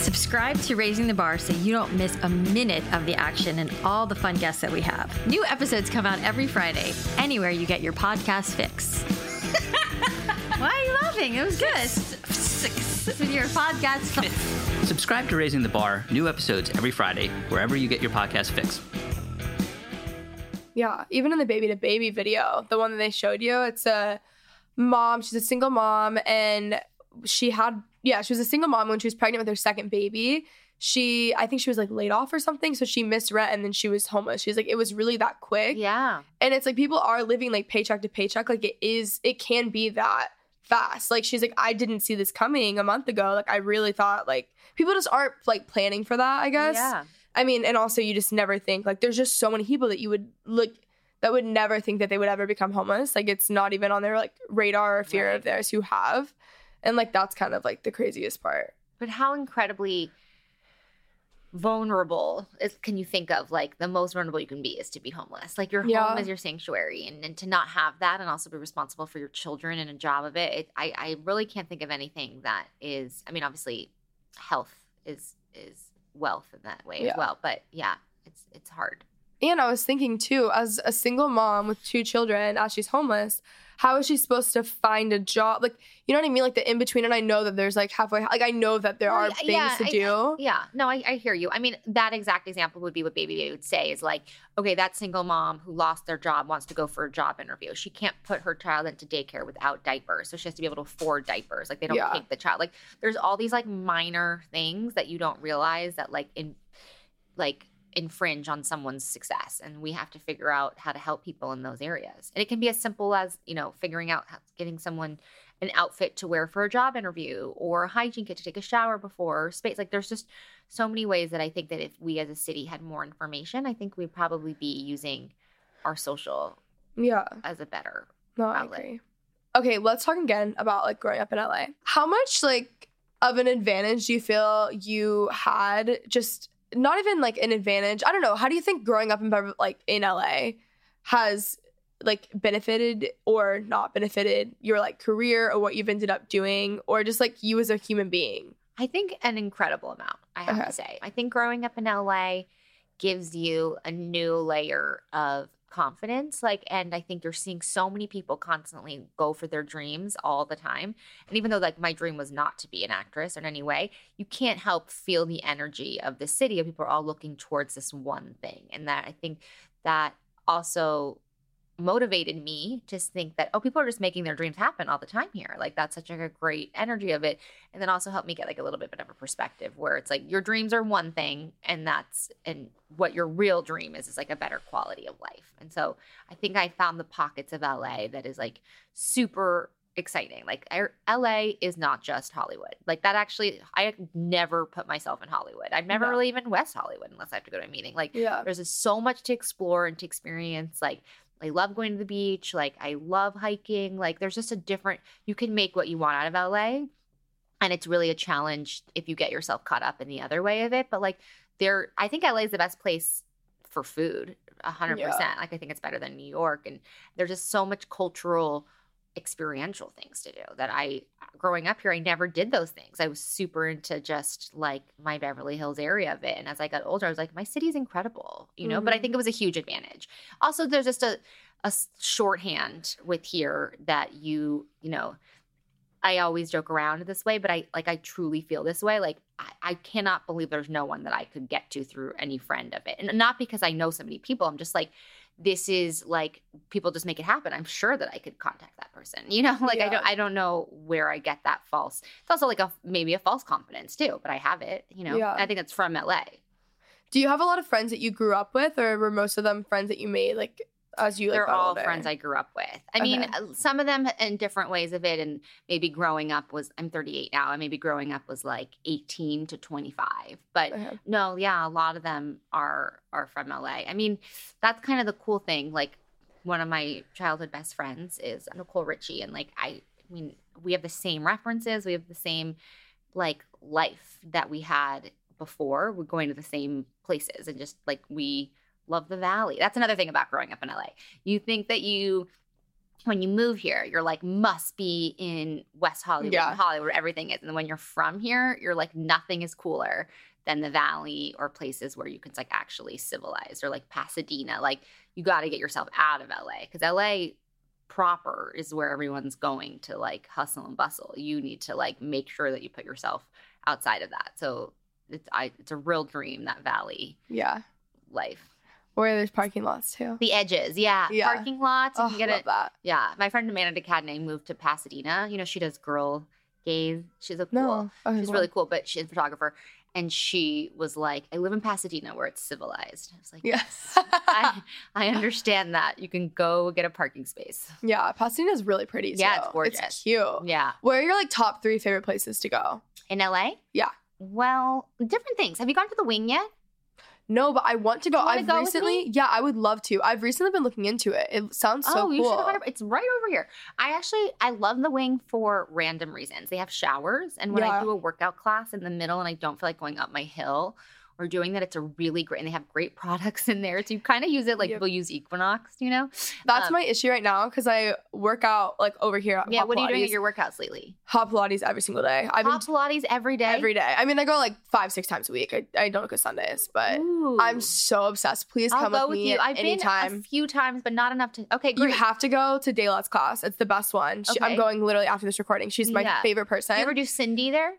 Subscribe to Raising the Bar so you don't miss a minute of the action and all the fun guests that we have. New episodes come out every Friday, anywhere you get your podcast fix. Why are you laughing? It was good. Six. Your podcast fix. Subscribe to Raising the Bar, new episodes every Friday, wherever you get your podcast fix. Yeah, even in the Baby2Baby video, the one that they showed you, it's a mom, she's a single mom, and she had, yeah, she was a single mom when she was pregnant with her second baby. She, I think she was like laid off or something. So she missed rent and then she was homeless. She's like, it was really that quick. Yeah. And it's like people are living like paycheck to paycheck. Like it is, it can be that fast. Like she's like, I didn't see this coming a month ago. Like I really thought like people just aren't like planning for that, I guess. Yeah. I mean, and also you just never think like there's just so many people that you would look that would never think that they would ever become homeless. Like it's not even on their like radar or fear Right. of theirs who have. And like that's kind of like the craziest part. But how incredibly vulnerable is can you think of like the most vulnerable you can be is to be homeless like your Yeah. home is your sanctuary and, and to not have that and also be responsible for your children and a job of it, it I, I really can't think of anything that is i mean obviously health is is wealth in that way Yeah. as well but yeah it's it's hard And I was thinking too, as a single mom with two children, as she's homeless, how is she supposed to find a job? Like, you know what I mean? Like the in between. And I know that there's like halfway, like I know that there Well, are yeah, things to I- do. Yeah, no, I, I hear you. I mean, that exact example would be what Baby Baby would say is like, okay, that single mom who lost their job wants to go for a job interview. She can't put her child into daycare without diapers. So she has to be able to afford diapers. Like, they don't Yeah. take the child. Like, there's all these like minor things that you don't realize that like in, like, infringe on someone's success and we have to figure out how to help people in those areas and it can be as simple as you know figuring out how, getting someone an outfit to wear for a job interview or a hygiene kit to take a shower before or space like there's just so many ways that i think that if we as a city had more information i think we'd probably be using our social Yeah. as a better No, I agree. Okay, let's talk again about like growing up in LA. How much like of an advantage do you feel you had? Just not even like an advantage. I don't know. How do you think growing up in like in LA has like benefited or not benefited your like career or what you've ended up doing or just like you as a human being? I think an incredible amount, I have Okay. to say. I think growing up in LA gives you a new layer of confidence. Like, and I think you're seeing so many people constantly go for their dreams all the time. And even though, like, my dream was not to be an actress in any way, you can't help feel the energy of the city of people are all looking towards this one thing. And that I think that also motivated me to think that oh people are just making their dreams happen all the time here like that's such a great energy of it and then also helped me get like a little bit of a perspective where it's like your dreams are one thing and that's and what your real dream is is like a better quality of life and so i think i found the pockets of la that is like super exciting. Like LA is not just Hollywood. Like that actually I never put myself in Hollywood. I've never No. really even West Hollywood unless I have to go to a meeting. Like Yeah. there's just so much to explore and to experience. Like I love going to the beach. Like I love hiking. Like there's just a different you can make what you want out of LA. And it's really a challenge if you get yourself caught up in the other way of it. But like there I think LA is the best place for food. a hundred Yeah. percent. Like I think it's better than New York. And there's just so much cultural experiential things to do that I growing up here I never did those things. I was super into just like my Beverly Hills area of it and as I got older I was like my city's incredible, you know, but I think mm-hmm. it was a huge advantage. Also there's just a a shorthand with here that you, you know, I always joke around this way, but I like I truly feel this way. Like I, I cannot believe there's no one that I could get to through any friend of it. And not because I know so many people. I'm just like, this is like people just make it happen. I'm sure that I could contact that person. You know, like I don't I don't know where I get that false. It's also like a maybe a false confidence too, but I have it, you know. Yeah. I think that's from LA. Do you have a lot of friends that you grew up with, or were most of them friends that you made like as you like They're all friends I grew up with. I mean, Okay. uh, some of them in different ways of it. And maybe growing up was, I'm 38 now, and maybe growing up was like 18 to 25. But Okay. no, yeah, a lot of them are are from LA. I mean, that's kind of the cool thing. Like one of my childhood best friends is Nicole Richie, and like I, I mean, we have the same references. We have the same like life that we had before. We're going to the same places, and just like we love the valley. That's another thing about growing up in LA. You think that you when you move here, you're like must be in West Hollywood, Yeah. Hollywood, where everything is. And then when you're from here, you're like nothing is cooler than the valley or places where you can like actually civilized or like Pasadena. Like you got to get yourself out of LA because LA proper is where everyone's going to like hustle and bustle. You need to like make sure that you put yourself outside of that. So it's I, it's a real dream that valley Yeah. life. Where there's parking lots too. The edges, yeah, Yeah. parking lots. You Oh, can get love it. that. Yeah, my friend Amanda de Cadenet moved to Pasadena. You know, she does girl gaze. She's a cool. Oh, no. Okay, She's really cool, but she's a photographer. And she was like, I live in Pasadena where it's civilized. I was like, Yes. I, I understand that. You can go get a parking space. yeah, Pasadena's really pretty. Yeah, too. it's gorgeous. It's cute. Yeah. Where are your like top three favorite places to go? In LA? Yeah. Well, different things. Have you gone to the wing yet? No, but I want to go. I've go recently, yeah, I would love to. I've recently been looking into it. It sounds so oh, cool. you should 100 It's right over here. I actually I love the wing for random reasons. They have showers, and when I do a workout class in the middle and I don't feel like going up my hill or doing that, it's a really great. And they have great products in there, so you kind of use it like Yep. people use Equinox. You know? That's Um, my issue right now because I work out like over here. Yeah. Hot What are you doing at your workouts lately? Hot Pilates every single day. I've been Hot Pilates every day. every day. I mean, I go like five, six times a week. I, I don't go Sundays, but Ooh. I'm so obsessed. Please I'll come with with me you. I've any been a few times, but not enough to. Okay, You have to go to Dayla's class. It's the best one. She, I'm going literally after this recording. She's my Yeah. favorite person. you ever do Cindy there?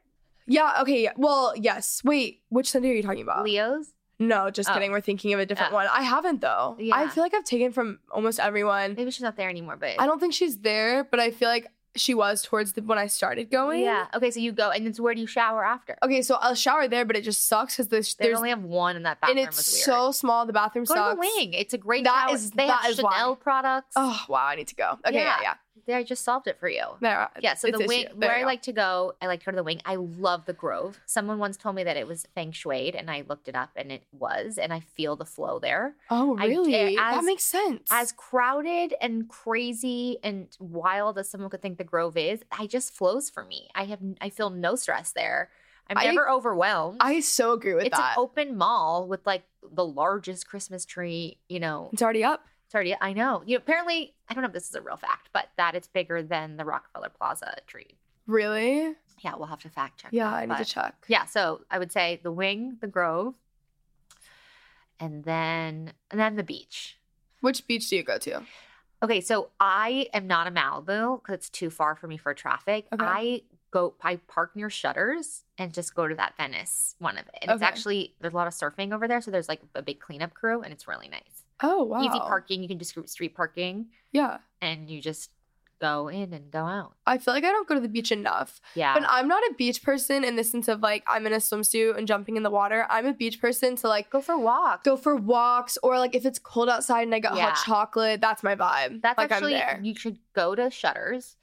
Yeah. Okay. Well, yes. Wait. Which Sunday are you talking about? Leo's. No, just Oh. kidding. We're thinking of a different Oh. one. I haven't though. I Yeah. feel like I've taken from almost everyone. Maybe she's not there anymore, but I don't think she's there, but I feel like she was towards the when I started going. Yeah. Okay, so you go, and then so where do you shower after? Okay, so I'll shower there, but it just sucks because there's They there's only have one in that bathroom. and bathroom. it's was weird. so small. The bathroom Go sucks. to the wing. It's a great That shower. is- they that have is why. Chanel products. Oh wow, I need to go. Okay, yeah, Yeah. yeah. I just solved it for you. There, uh, Yeah, so the wing, where I like to go, I like to go to the wing. I love the Grove. Someone once told me that it was feng shui, and I looked it up, and it was, and I feel the flow there. Oh I- really? as- that makes sense. As crowded and crazy and wild as someone could think the Grove is, I just flows for me. I have, I feel no stress there. I'm I- never overwhelmed. I so agree with it's that. It's an open mall with like the largest Christmas tree. You know, it's already up. It's already. I know. You know, apparently, I don't know if this is a real fact, but that it's bigger than the Rockefeller Plaza tree. Really? Yeah, we'll have to fact check. Yeah, that, I need to check. Yeah, so I would say the wing, the Grove, and then and then the beach. Which beach do you go to? Okay, so I am not a Malibu because it's too far for me for traffic. Okay. I go, I park near Shutters and just go to that Venice one of it. And it's actually there's a lot of surfing over there, so there's like a big cleanup crew, and it's really nice. Oh wow. Easy parking. You can just street parking, Yeah. and you just go in and go out. I feel like I don't go to the beach enough. Yeah, But I'm not a beach person in the sense of like I'm in a swimsuit and jumping in the water. I'm a beach person to like go for walks. go for walks or like if it's cold outside and I got Yeah. hot chocolate, that's my vibe. That's like actually I'm there. you should go to Shutters,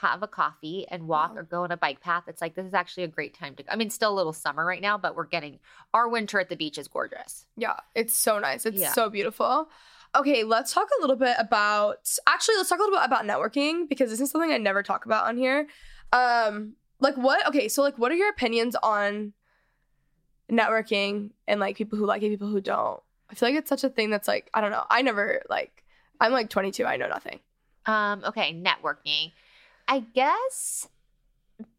have a coffee and walk Yeah. or go on a bike path, it's like this is actually a great time to go. I mean, still a little summer right now, but we're getting our winter at the beach is gorgeous. Yeah, it's so nice. It's Yeah. so beautiful. Okay, let's talk a little bit about actually let's talk a little bit about networking because this is something I never talk about on here. Um like what okay, so like what are your opinions on networking and like people who like it, people who don't? I feel like it's such a thing that's like I don't know. I never like I'm like 22, I know nothing. Um, okay, networking. I guess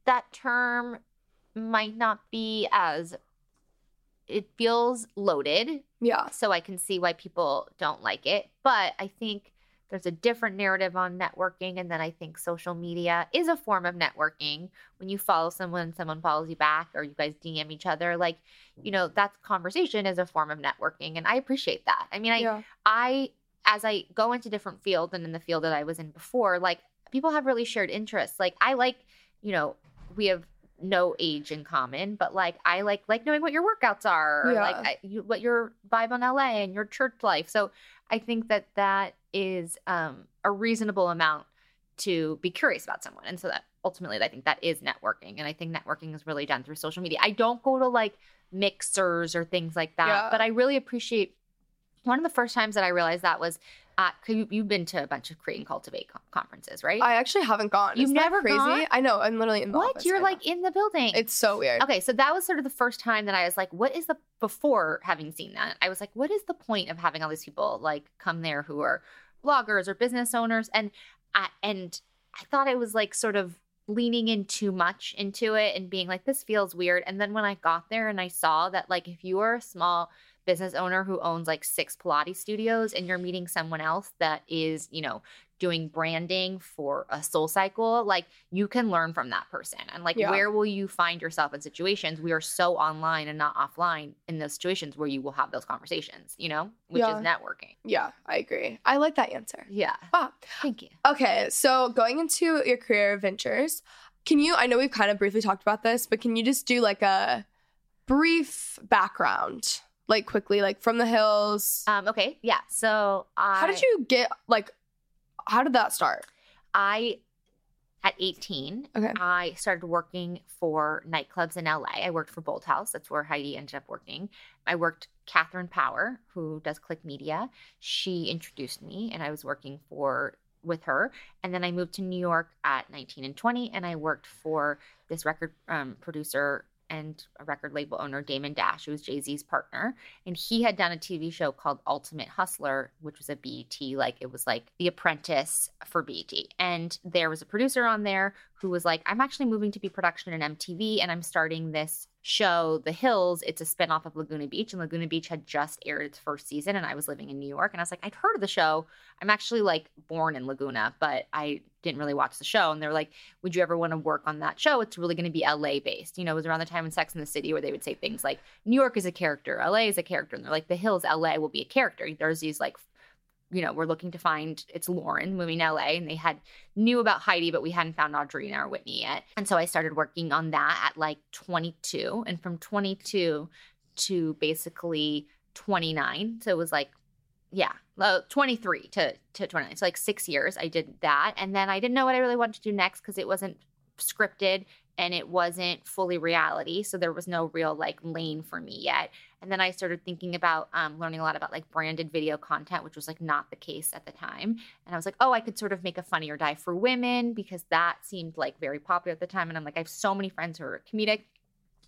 that term might not be as it feels loaded, Yeah. so I can see why people don't like it. But I think there's a different narrative on networking, and then I think social media is a form of networking. When you follow someone, someone follows you back, or you guys DM each other, like you know, that conversation is a form of networking, and I appreciate that. I mean, I yeah. I as I go into different fields and in the field that I was in before, like people have really shared interests. Like I like, you know, we have no age in common, but like I like like knowing what your workouts are, Yeah. like I, you, what your vibe on LA and your church life. So I think that that is um, a reasonable amount to be curious about someone, and so that ultimately I think that is networking, and I think networking is really done through social media. I don't go to like mixers or things like that, Yeah. but I really appreciate one of the first times that I realized that was at, 'cause you, you've been to a bunch of create and cultivate con- conferences, right? I actually haven't gone. You've Isn't never crazy? gone? I know. I'm literally in the what? office You're like in the building. It's so weird. okay, so that was sort of the first time that I was like, what is the before having seen that? I was like, what is the point of having all these people like come there who are bloggers or business owners? And I and I thought it was like sort of leaning in too much into it and being like, this feels weird. And then when I got there and I saw that like if you are a small business owner who owns like six Pilates studios and you're meeting someone else that is, you know, doing branding for a soul cycle, like you can learn from that person. And like, Yeah. where will you find yourself in situations? We are so online and not offline in those situations where you will have those conversations, you know, which Yeah. is networking. yeah, I agree. I like that answer. Yeah. Ah, Thank you. Okay, so going into your career ventures, can you? I know we've kind of briefly talked about this, but can you just do like a brief background, like quickly, like from the hills? Um, okay. Yeah. So I, how did you get like? How did that start? I, at 18, Okay. I started working for nightclubs in LA. I worked for Bolthouse. That's where Heidi ended up working. I worked Katherine Power, who does Clique Media. She introduced me, and I was working for with her. And then I moved to New York at 19 and 20, and I worked for this record um, producer and a record label owner, Damon Dash, who was Jay Z's partner. And he had done a TV show called Ultimate Hustler, which was a BET, like it was like The Apprentice for BET. And there was a producer on there who was like, I'm actually moving to be production in MTV and I'm starting this show, The Hills. It's a spinoff of Laguna Beach. And Laguna Beach had just aired its first season. And I was living in New York. And I was like, I'd heard of the show. I'm actually like born in Laguna, but I didn't really watch the show. And they're like, Would you ever want to work on that show? It's really going to be LA based. You know, it was around the time in Sex in the City where they would say things like, New York is a character, LA is a character. And they're like, The Hills, LA will be a character. There's these like you know, we're looking to find it's Lauren moving to LA, and they had knew about Heidi, but we hadn't found Audrina or Whitney yet. And so I started working on that at like 22, and from 22 to basically 29, so it was like, yeah, uh, 23 to to 29, so like six years. I did that, and then I didn't know what I really wanted to do next because it wasn't scripted and it wasn't fully reality, so there was no real like lane for me yet. And then I started thinking about um, learning a lot about like branded video content, which was like not the case at the time. And I was like, oh, I could sort of make a funny or die for women because that seemed like very popular at the time. And I'm like, I have so many friends who are comedic.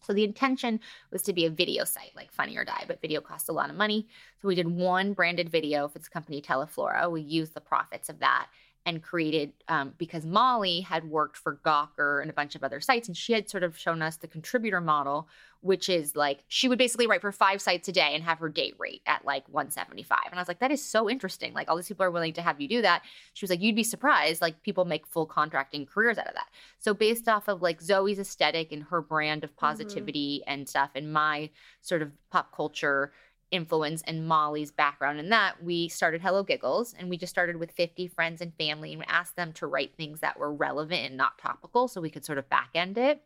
So the intention was to be a video site like Funny or Die, but video costs a lot of money. So we did one branded video for this company, Teleflora. We used the profits of that and created um, because Molly had worked for Gawker and a bunch of other sites, and she had sort of shown us the contributor model, which is like she would basically write for five sites a day and have her date rate at like 175. And I was like, that is so interesting. Like all these people are willing to have you do that. She was like, you'd be surprised. Like people make full contracting careers out of that. So based off of like Zooey's aesthetic and her brand of positivity and stuff, and my sort of pop culture influence and Molly's background in that, we started Hello Giggles and we just started with 50 friends and family and asked them to write things that were relevant and not topical so we could sort of back end it.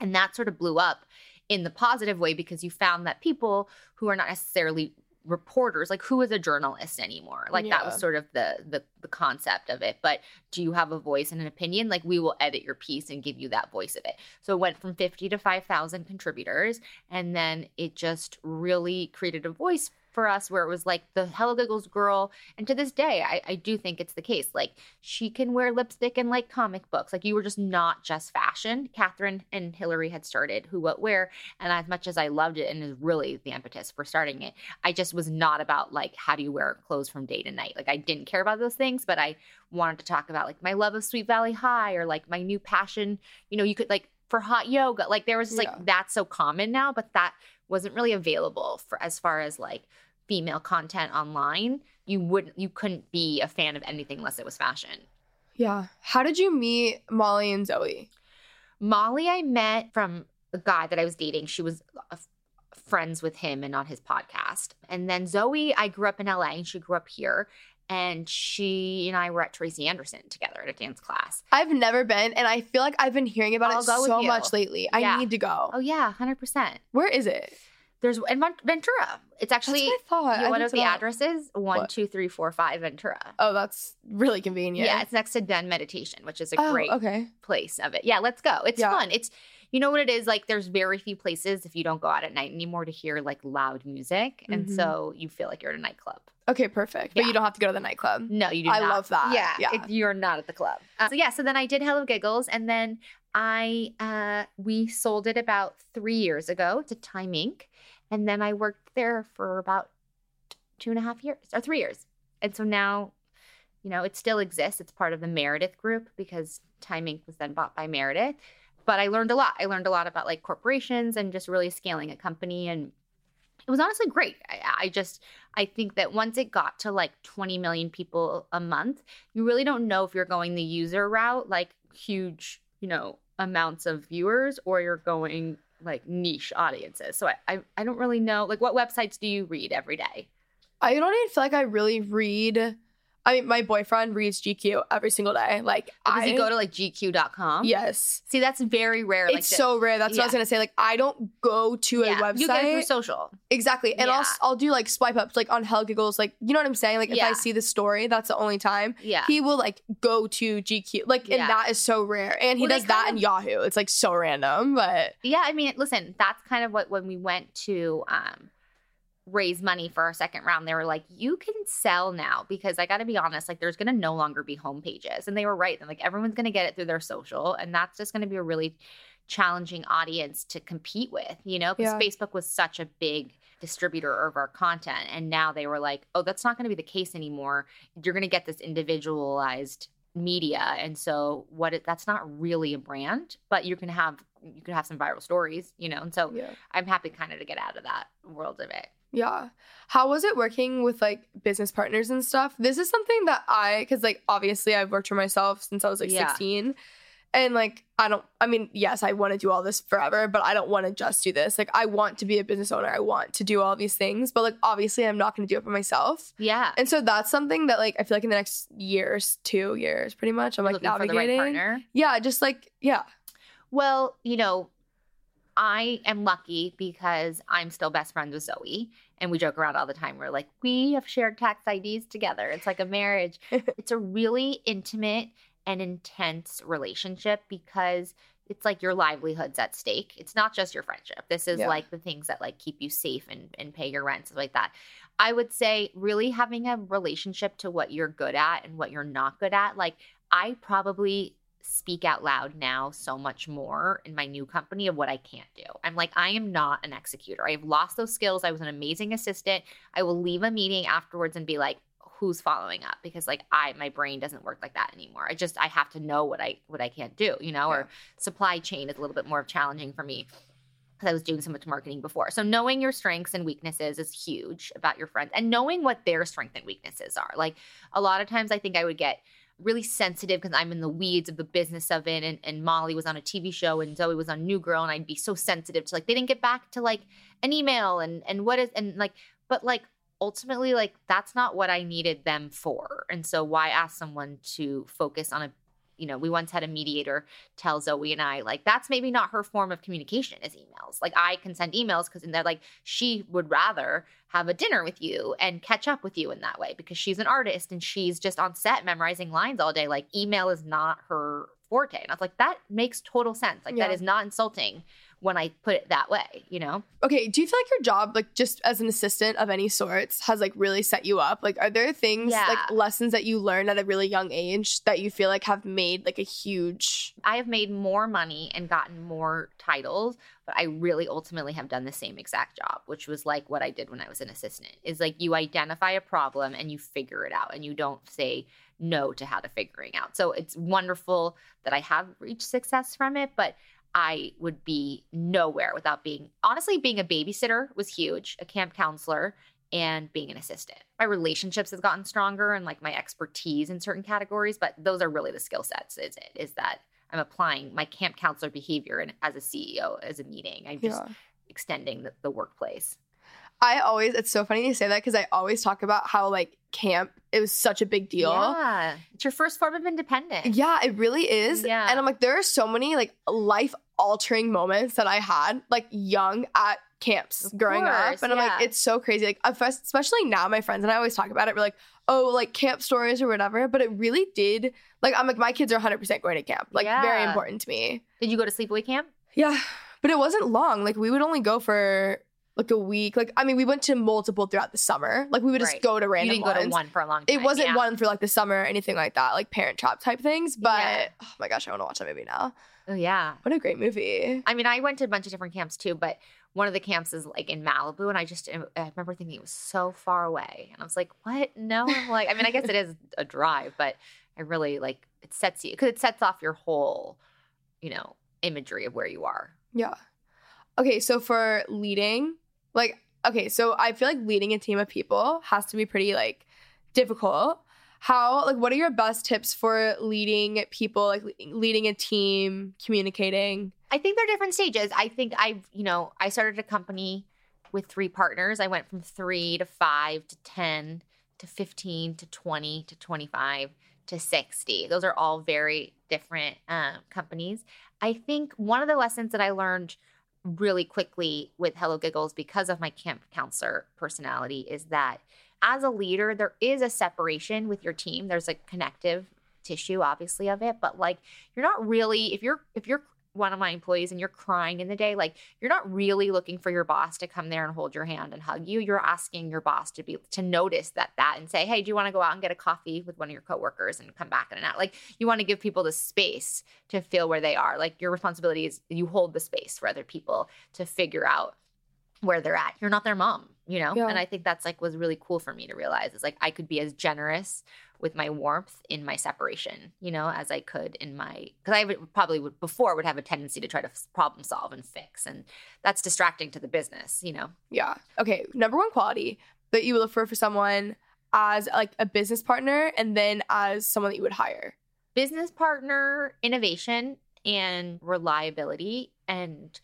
And that sort of blew up in the positive way because you found that people who are not necessarily reporters like who is a journalist anymore? Like that was sort of the, the the concept of it. But do you have a voice and an opinion? Like we will edit your piece and give you that voice of it. So it went from 50 to 5000 contributors and then it just really created a voice for us where it was like the Hello Giggles girl. And to this day, I, I do think it's the case. Like she can wear lipstick and like comic books. Like you were just not just fashion. Katherine and Hillary had started Who What Wear. And as much as I loved it and is really the impetus for starting it, I just was not about like how do you wear clothes from day to night. Like I didn't care about those things, but I wanted to talk about like my love of Sweet Valley High or like my new passion. You know, you could like for hot yoga. Like there was just, Yeah. like that's so common now, but that wasn't really available for as far as like female content online. You wouldn't you couldn't be a fan of anything unless it was fashion. Yeah. How did you meet Molly and Zooey? Molly I met from a guy that I was dating. She was a f- friends with him and on his podcast. And then Zooey, I grew up in LA and she grew up here. And she and I were at Tracy Anderson together at a dance class. I've never been, and I feel like I've been hearing about I'll it so much lately. I Yeah. need to go. Oh yeah, hundred percent. Where is it? There's in Ventura. It's actually I thought. you I want to know the addresses? One, What? two, three, four, five Ventura. Oh, that's really convenient. Yeah, it's next to Den Meditation, which is a oh, great okay. place of it. Yeah, let's go. It's Yeah. fun. It's you know what it is like. There's very few places if you don't go out at night anymore to hear like loud music, and Mhm. so you feel like you're at a nightclub. Okay, perfect. But you don't have to go to the nightclub. No, you do. I not. love that. Yeah, Yeah. it- you're not at the club. Uh, so yeah, so then I did Hello Giggles, and then I uh we sold it about three years ago to Time Inc. And then I worked there for about two and a half years or three years. And so now, you know, it still exists. It's part of the Meredith group because Time Inc. was then bought by Meredith. But I learned a lot. I learned a lot about like corporations and just really scaling a company. And it was honestly great. I, I just, I think that once it got to like 20 million people a month, you really don't know if you're going the user route, like huge, you know, amounts of viewers, or you're going like niche audiences. So I, I, I don't really know. Like, what websites do you read every day? I don't even feel like I really read. I mean, my boyfriend reads GQ every single day. Like, Does I he go to like GQ.com? Yes. See, that's very rare. like It's the- so rare. That's what I was gonna say. Like, I don't go to a website. You get it through social. Exactly. And I'll I'll do like swipe ups like on Hello Giggles. Like, you know what I'm saying? Like if Yeah. I see the story, that's the only time. Yeah. He will like go to GQ. Like Yeah. and that is so rare. And he Well, does that in Yahoo. It's like so random. But Yeah, I mean, listen, that's kind of what when we went to um raise money for our second round, they were like, you can sell now because I got to be honest, like there's going to no longer be home pages. And they were right. And like everyone's going to get it through their social. And that's just going to be a really challenging audience to compete with, you know, because Yeah. Facebook was such a big distributor of our content. And now they were like, oh, that's not going to be the case anymore. You're going to get this individualized media and so what it, that's not really a brand but you can have you can have some viral stories you know and so yeah. i'm happy kind of to get out of that world of it Yeah. How was it working with like business partners and stuff? This is something that I, because like obviously I've worked for myself since I was like Yeah. 16. And like, I don't, I mean, yes, I want to do all this forever, but I don't want to just do this. Like, I want to be a business owner. I want to do all these things, but like, obviously, I'm not going to do it for myself. yeah And so that's something that like, I feel like in the next years, two years, pretty much, I'm like looking for the right navigating. partner Yeah. Just like, yeah. well you know i am lucky because i'm still best friends with zooey and we joke around all the time we're like we have shared tax ids together it's like a marriage it's a really intimate and intense relationship because it's like your livelihood's at stake. It's not just your friendship. This is Yeah. like the things that like keep you safe and, and pay your rent, stuff like that. I would say really having a relationship to what you're good at and what you're not good at. Like I probably speak out loud now so much more in my new company of what I can't do. I'm like, I am not an executor. I've lost those skills. I was an amazing assistant. I will leave a meeting afterwards and be like, who's following up because like i my brain doesn't work like that anymore i just i have to know what i what i can't do you know Yeah. or supply chain is a little bit more challenging for me because i was doing so much marketing before so knowing your strengths and weaknesses is huge about your friends and knowing what their strengths and weaknesses are like a lot of times i think i would get really sensitive because i'm in the weeds of the business of it and, and molly was on a tv show and zooey was on new girl and i'd be so sensitive to like they didn't get back to like an email and and what is and like but like ultimately like that's not what i needed them for and so why ask someone to focus on a you know, we once had a mediator tell Zooey and I, like, that's maybe not her form of communication is emails. Like, I can send emails because they're like, she would rather have a dinner with you and catch up with you in that way because she's an artist and she's just on set memorizing lines all day. Like, email is not her forte. And I was like, that makes total sense. Like, Yeah. that is not insulting when I put it that way, you know? Okay, do you feel like your job, like just as an assistant of any sorts, has like really set you up? Like, are there things Yeah. like lessons that you learned at a really young age that you feel like have made like a huge? I have made more money and gotten more titles, but I really ultimately have done the same exact job, which was like what I did when I was an assistant. Is like you identify a problem and you figure it out and you don't say no to how to figuring out. So it's wonderful that I have reached success from it, but I would be nowhere without being honestly being a babysitter was huge, a camp counselor and being an assistant. My relationships has gotten stronger and like my expertise in certain categories, but those are really the skill sets is it is that I'm applying my camp counselor behavior and as a CEO as a meeting. I'm just Yeah. extending the, the workplace. I always, it's so funny you say that because I always talk about how like camp, it was such a big deal. Yeah. It's your first form of independence. Yeah, it really is. Yeah. And I'm like, there are so many like life altering moments that I had like young at camps Of growing course, up. And I'm like, it's so crazy. Like, especially now, my friends and I always talk about it. We're like, oh, like camp stories or whatever. But it really did. Like, I'm like, my kids are 100% going to camp. Like, very important to me. Did you go to sleepaway camp? Yeah. But it wasn't long. Like, we would only go for like a week. Like, I mean, we went to multiple throughout the summer. Like, we would just Right. go to You random didn't go to one for a long time. It wasn't yeah. one for like the summer or anything like that, like Parent Trap type things. But Yeah. oh my gosh, I want to watch that movie now. Oh yeah. What a great movie. I mean, I went to a bunch of different camps too, but one of the camps is like in Malibu, and I just uh, I remember thinking it was so far away, and I was like, "What? No!" I'm like, I mean, I guess it is a drive, but I really like it sets you because it sets off your whole, you know, imagery of where you are. Yeah. Okay, so for leading, like, okay, so I feel like leading a team of people has to be pretty like difficult. How, like, what are your best tips for leading people, like leading a team, communicating? I think they're different stages. I think I've, you know, I started a company with three partners. I went from three to five to 10 to 15 to 20 to 25 to 60. Those are all very different um, companies. I think one of the lessons that I learned really quickly with Hello Giggles because of my camp counselor personality is that as a leader, there is a separation with your team. There's a connective tissue, obviously, of it, but like you're not really if you're if you're one of my employees and you're crying in the day like you're not really looking for your boss to come there and hold your hand and hug you. You're asking your boss to be to notice that that and say hey do you want to go out and get a coffee with one of your coworkers and come back in an hour? Like you want to give people the space to feel where they are. Like your responsibility is you hold the space for other people to figure out where they're at. You're not their mom you know? Yeah. and i think that's like was really cool for me to realize is like i could be as generous with my warmth in my separation, you know, as I could in my because I would probably would before would have a tendency to try to problem solve and fix, and that's distracting to the business, you know. Yeah. Okay, number one quality that you would look for for someone as like a business partner and then as someone that you would hire. Business partner, innovation, and reliability, and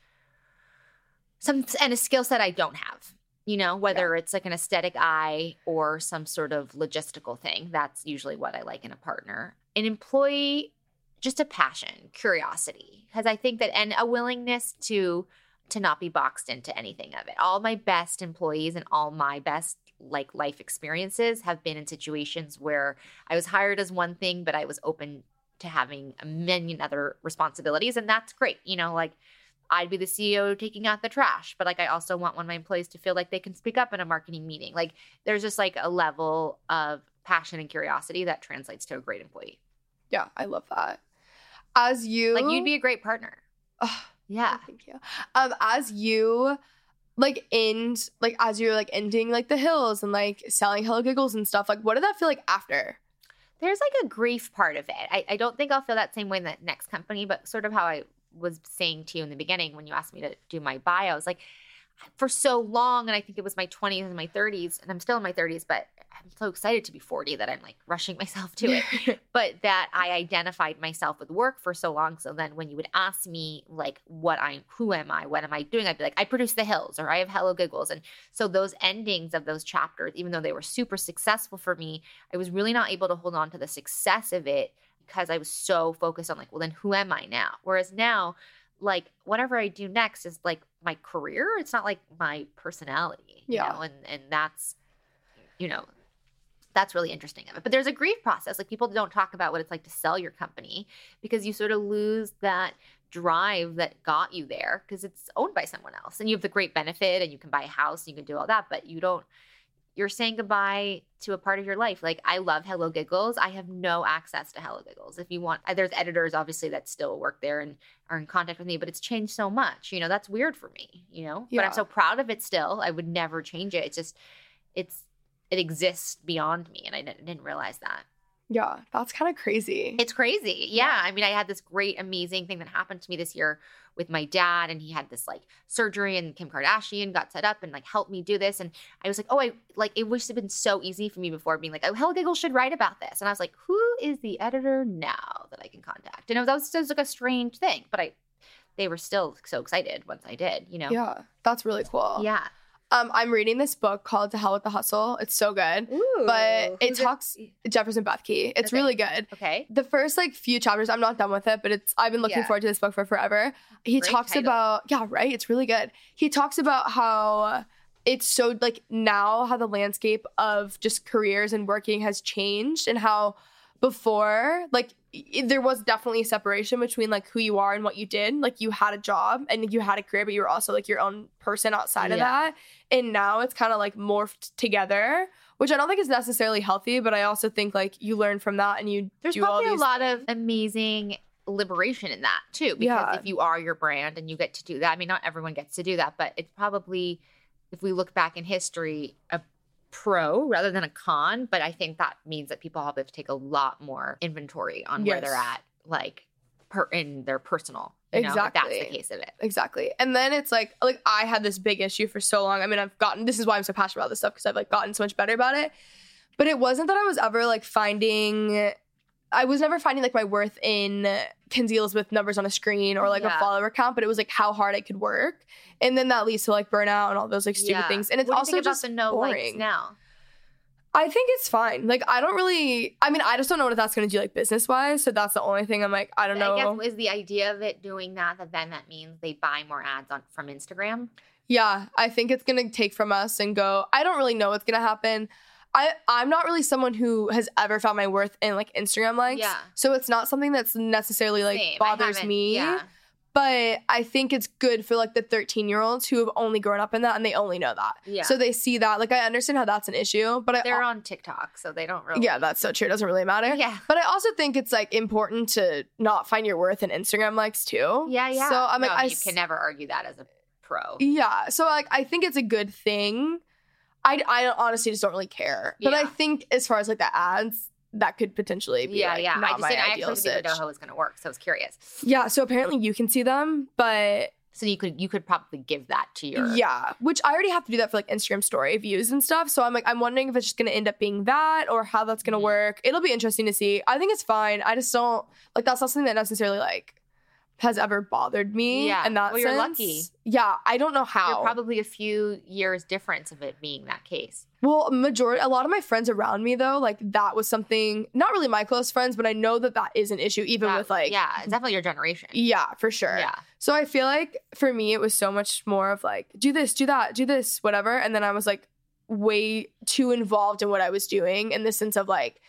some and a skill set I don't have. You know, whether it's like an aesthetic eye or some sort of logistical thing. That's usually what I like in a partner. An employee, just a passion, curiosity, because I think that and a willingness to to not be boxed into anything of it. All my best employees and all my best like life experiences have been in situations where I was hired as one thing, but I was open to having a million other responsibilities, and that's great. You know, like I'd be the CEO taking out the trash, but like I also want one of my employees to feel like they can speak up in a marketing meeting. Like there's just like a level of passion and curiosity that translates to a great employee. Yeah, I love that. As you Like you'd be a great partner. Ugh, Yeah. Thank you. Um, as you like end, like as you're like ending like the hills and like selling Hello Giggles and stuff, like what did that feel like after? There's like a grief part of it. I, I don't think I'll feel that same way in the next company, but sort of how I was saying to you in the beginning when you asked me to do my bio, I was like, for so long, and I think it was my 20s and my 30s, and I'm still in my 30s, but I'm so excited to be 40 that I'm like rushing myself to it. but that I identified myself with work for so long. So then when you would ask me like what I'm who am I, what am I doing? I'd be like, I produce the hills or I have Hello Giggles. And so those endings of those chapters, even though they were super successful for me, I was really not able to hold on to the success of it because I was so focused on like, well, then who am I now? Whereas now, like whatever I do next is like my career. It's not like my personality. You Yeah. know? And and that's you know, that's really interesting of it. But there's a grief process. Like people don't talk about what it's like to sell your company because you sort of lose that drive that got you there because it's owned by someone else. And you have the great benefit and you can buy a house and you can do all that, but you don't you're saying goodbye to a part of your life. Like I love Hello Giggles. I have no access to Hello Giggles. If you want, there's editors obviously that still work there and are in contact with me, but it's changed so much. You know, that's weird for me. You know, but I'm so proud of it still. I would never change it. It's just, it's it exists beyond me, and I didn't realize that. Yeah, that's kind of crazy. It's crazy. Yeah. I mean, I had this great, amazing thing that happened to me this year with my dad, and he had this like surgery, and Kim Kardashian got set up and like helped me do this. And I was like, oh, I like it it had been so easy for me before being like, oh, Hell Giggle should write about this. And I was like, who is the editor now that I can contact? And it was, that was just like a strange thing, but I, they were still so excited once I did, you know? yeah, that's really cool. Yeah. Um, I'm reading this book called To Hell with the Hustle. It's so good. But it talks Jefferson Bethke. It's Okay. really good. Okay. The first like few chapters, I'm not done with it, but it's I've been looking Yeah. forward to this book for forever. He Great talks title. about yeah, right. It's really good. He talks about how it's so like now how the landscape of just careers and working has changed and how before like there was definitely a separation between like who you are and what you did like you had a job and you had a career but you were also like your own person outside of that and now it's kind of like morphed together which i don't think is necessarily healthy but i also think like you learn from that and you There's do all probably a lot of amazing liberation in that too. Because Yeah. if you are your brand and you get to do that, I mean, not everyone gets to do that, but it's probably, if we look back in history, a pro rather than a con. But I think that means that people have to take a lot more inventory on where they're at, like per, in their personal. You know, if that's Exactly. the case of it. exactly and then it's like like i had this big issue for so long i mean i've gotten this is why i'm so passionate about this stuff because i've like gotten so much better about it but it wasn't that i was ever like finding i was never finding like my worth in kenzie elizabeth numbers on a screen or like Yeah. a follower count but it was like how hard i could work and then that leads to like burnout and all those like stupid Yeah. things and it's What also just the no boring now. i think it's fine like i don't really i mean i just don't know what that's going to do like business wise so that's the only thing i'm like i don't know I guess is the idea of it doing that that then that means they buy more ads on from Instagram. Yeah, I think it's gonna take from us and go. I don't really know what's gonna happen. I I'm not really someone who has ever found my worth in like Instagram likes. Yeah. So it's not something that's necessarily like Same. Bothers me. Yeah. But I think it's good for like the 13 year olds who have only grown up in that and they only know that. Yeah. So they see that. Like I understand how that's an issue, but They're on TikTok, so they don't really. yeah, that's so true. It doesn't really matter. Yeah. But I also think it's like important to not find your worth in Instagram likes too. Yeah, yeah. So I'm like, No, I you s- can never argue that as a pro. Yeah. So like I think it's a good thing. I I honestly just don't really care. But I think as far as like the ads, that could potentially be Yeah, like, yeah. I just my didn't, I ideal actually didn't know how it was going to work, so I was curious. Yeah. So apparently you can see them, but So you could you could probably give that to your yeah, which I already have to do that for like Instagram story views and stuff. So I'm like I'm wondering if it's just gonna end up being that or how that's gonna Mhm. work. It'll be interesting to see. I think it's fine. I just don't like that's not something that necessarily like has ever bothered me. Yeah. And that Well, you're lucky. Yeah. I don't know how. You're probably a few years difference of it being that case. Well, majority, a lot of my friends around me though, like that was something. Not really my close friends, but I know that that is an issue, even That- with like, yeah, it's definitely your generation. yeah, for sure. Yeah. So I feel like for me, it was so much more of like, do this, do that, do this, whatever, and then I was like way too involved in what I was doing in the sense of like.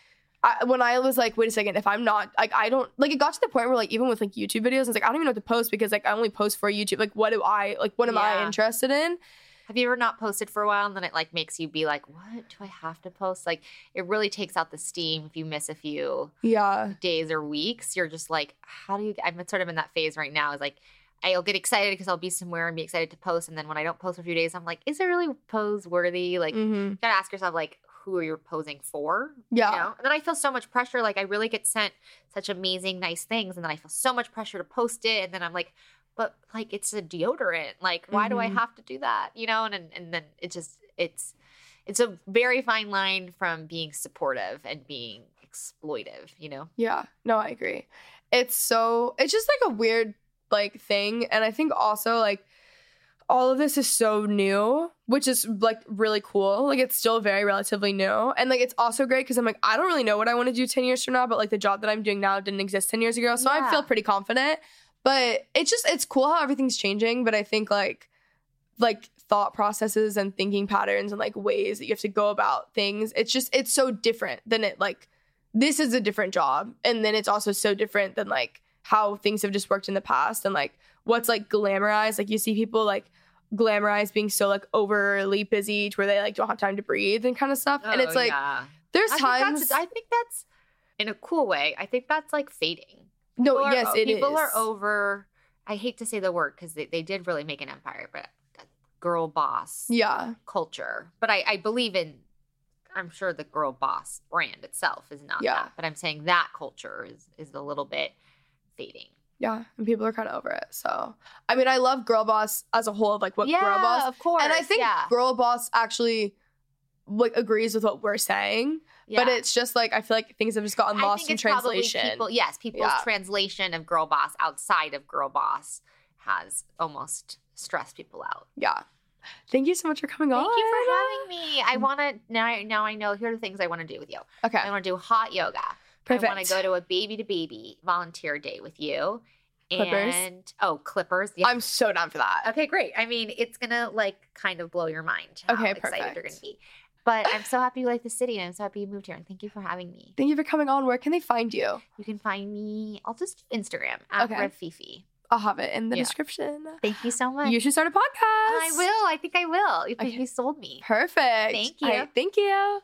I, when I was like, wait a second, if I'm not like, I don't like, it got to the point where like, even with like YouTube videos, it's like, I don't even know what to post because like, I only post for YouTube. Like, what do I like? What am I interested in? Have you ever not posted for a while and then it like makes you be like, what do I have to post? Like it really takes out the steam if you miss a few Yeah, days or weeks. You're just like, how do you? I'm sort of in that phase right now. Is like, I'll get excited because I'll be somewhere and be excited to post, and then when I don't post for a few days, I'm like, is it really pose worthy? Like, hmm you gotta ask yourself like, who you're posing for? yeah, You know? And then I feel so much pressure. Like I really get sent such amazing, nice things, and then I feel so much pressure to post it, and then I'm like, but like it's a deodorant. Like why do I Mhm. have to do that? You know? And and, and then it just it's it's a very fine line from being supportive and being exploitive. You know? Yeah, no, I agree. It's so it's just like a weird like thing, and I think also like all of this is so new, which is like really cool. Like it's still very relatively new. And like it's also great because I'm like, I don't really know what I want to do 10 years from now, but like the job that I'm doing now didn't exist 10 years ago. So I feel pretty confident. But it's just it's cool how everything's changing. But I think like like thought processes and thinking patterns and like ways that you have to go about things, it's just it's so different than it like this is a different job. And then it's also so different than like how things have just worked in the past and like what's like glamorized. Like you see people like glamorize being so like overly busy to where they like don't have time to breathe and kind of stuff. and it's Oh, like yeah. there's I times that's, I think that's in a cool way. I think that's like fading. no, People are- yes, it is. people are over. I hate to say the word because they, they did really make an empire, but girl boss Yeah, culture. But I, I believe in. I'm sure the girl boss brand itself is not Yeah. that, but I'm saying that culture is is a little bit fading. Yeah, and people are kind of over it. So I mean, I love Girl Boss as a whole of like what yeah, Girl Boss, of course. and I think yeah. Girl Boss actually like agrees with what we're saying. Yeah. But it's just like I feel like things have just gotten I lost think in translation. People, yes, people's translation of girl boss outside of girl boss has almost stressed people out. yeah. Thank you so much for coming on. Thank you for having me. I want to now. Now I know. Here are the things I want to do with you. Okay, I want to do hot yoga. Perfect. I want to go to a Baby2Baby volunteer day with you. Clippers? And oh, clippers. Yeah. I'm so down for that. okay, great. I mean, it's gonna like kind of blow your mind. How Okay, excited you're gonna be. But I'm so happy you like the city, and I'm so happy you moved here. And thank you for having me. Thank you for coming on. Where can they find you? You can find me. I'll just Instagram at Okay. Riv Fifi. I'll have it in the Yeah. description. Thank you so much. You should start a podcast. I will. I think I will. You think Okay. you sold me. Perfect. Thank you. right, thank you.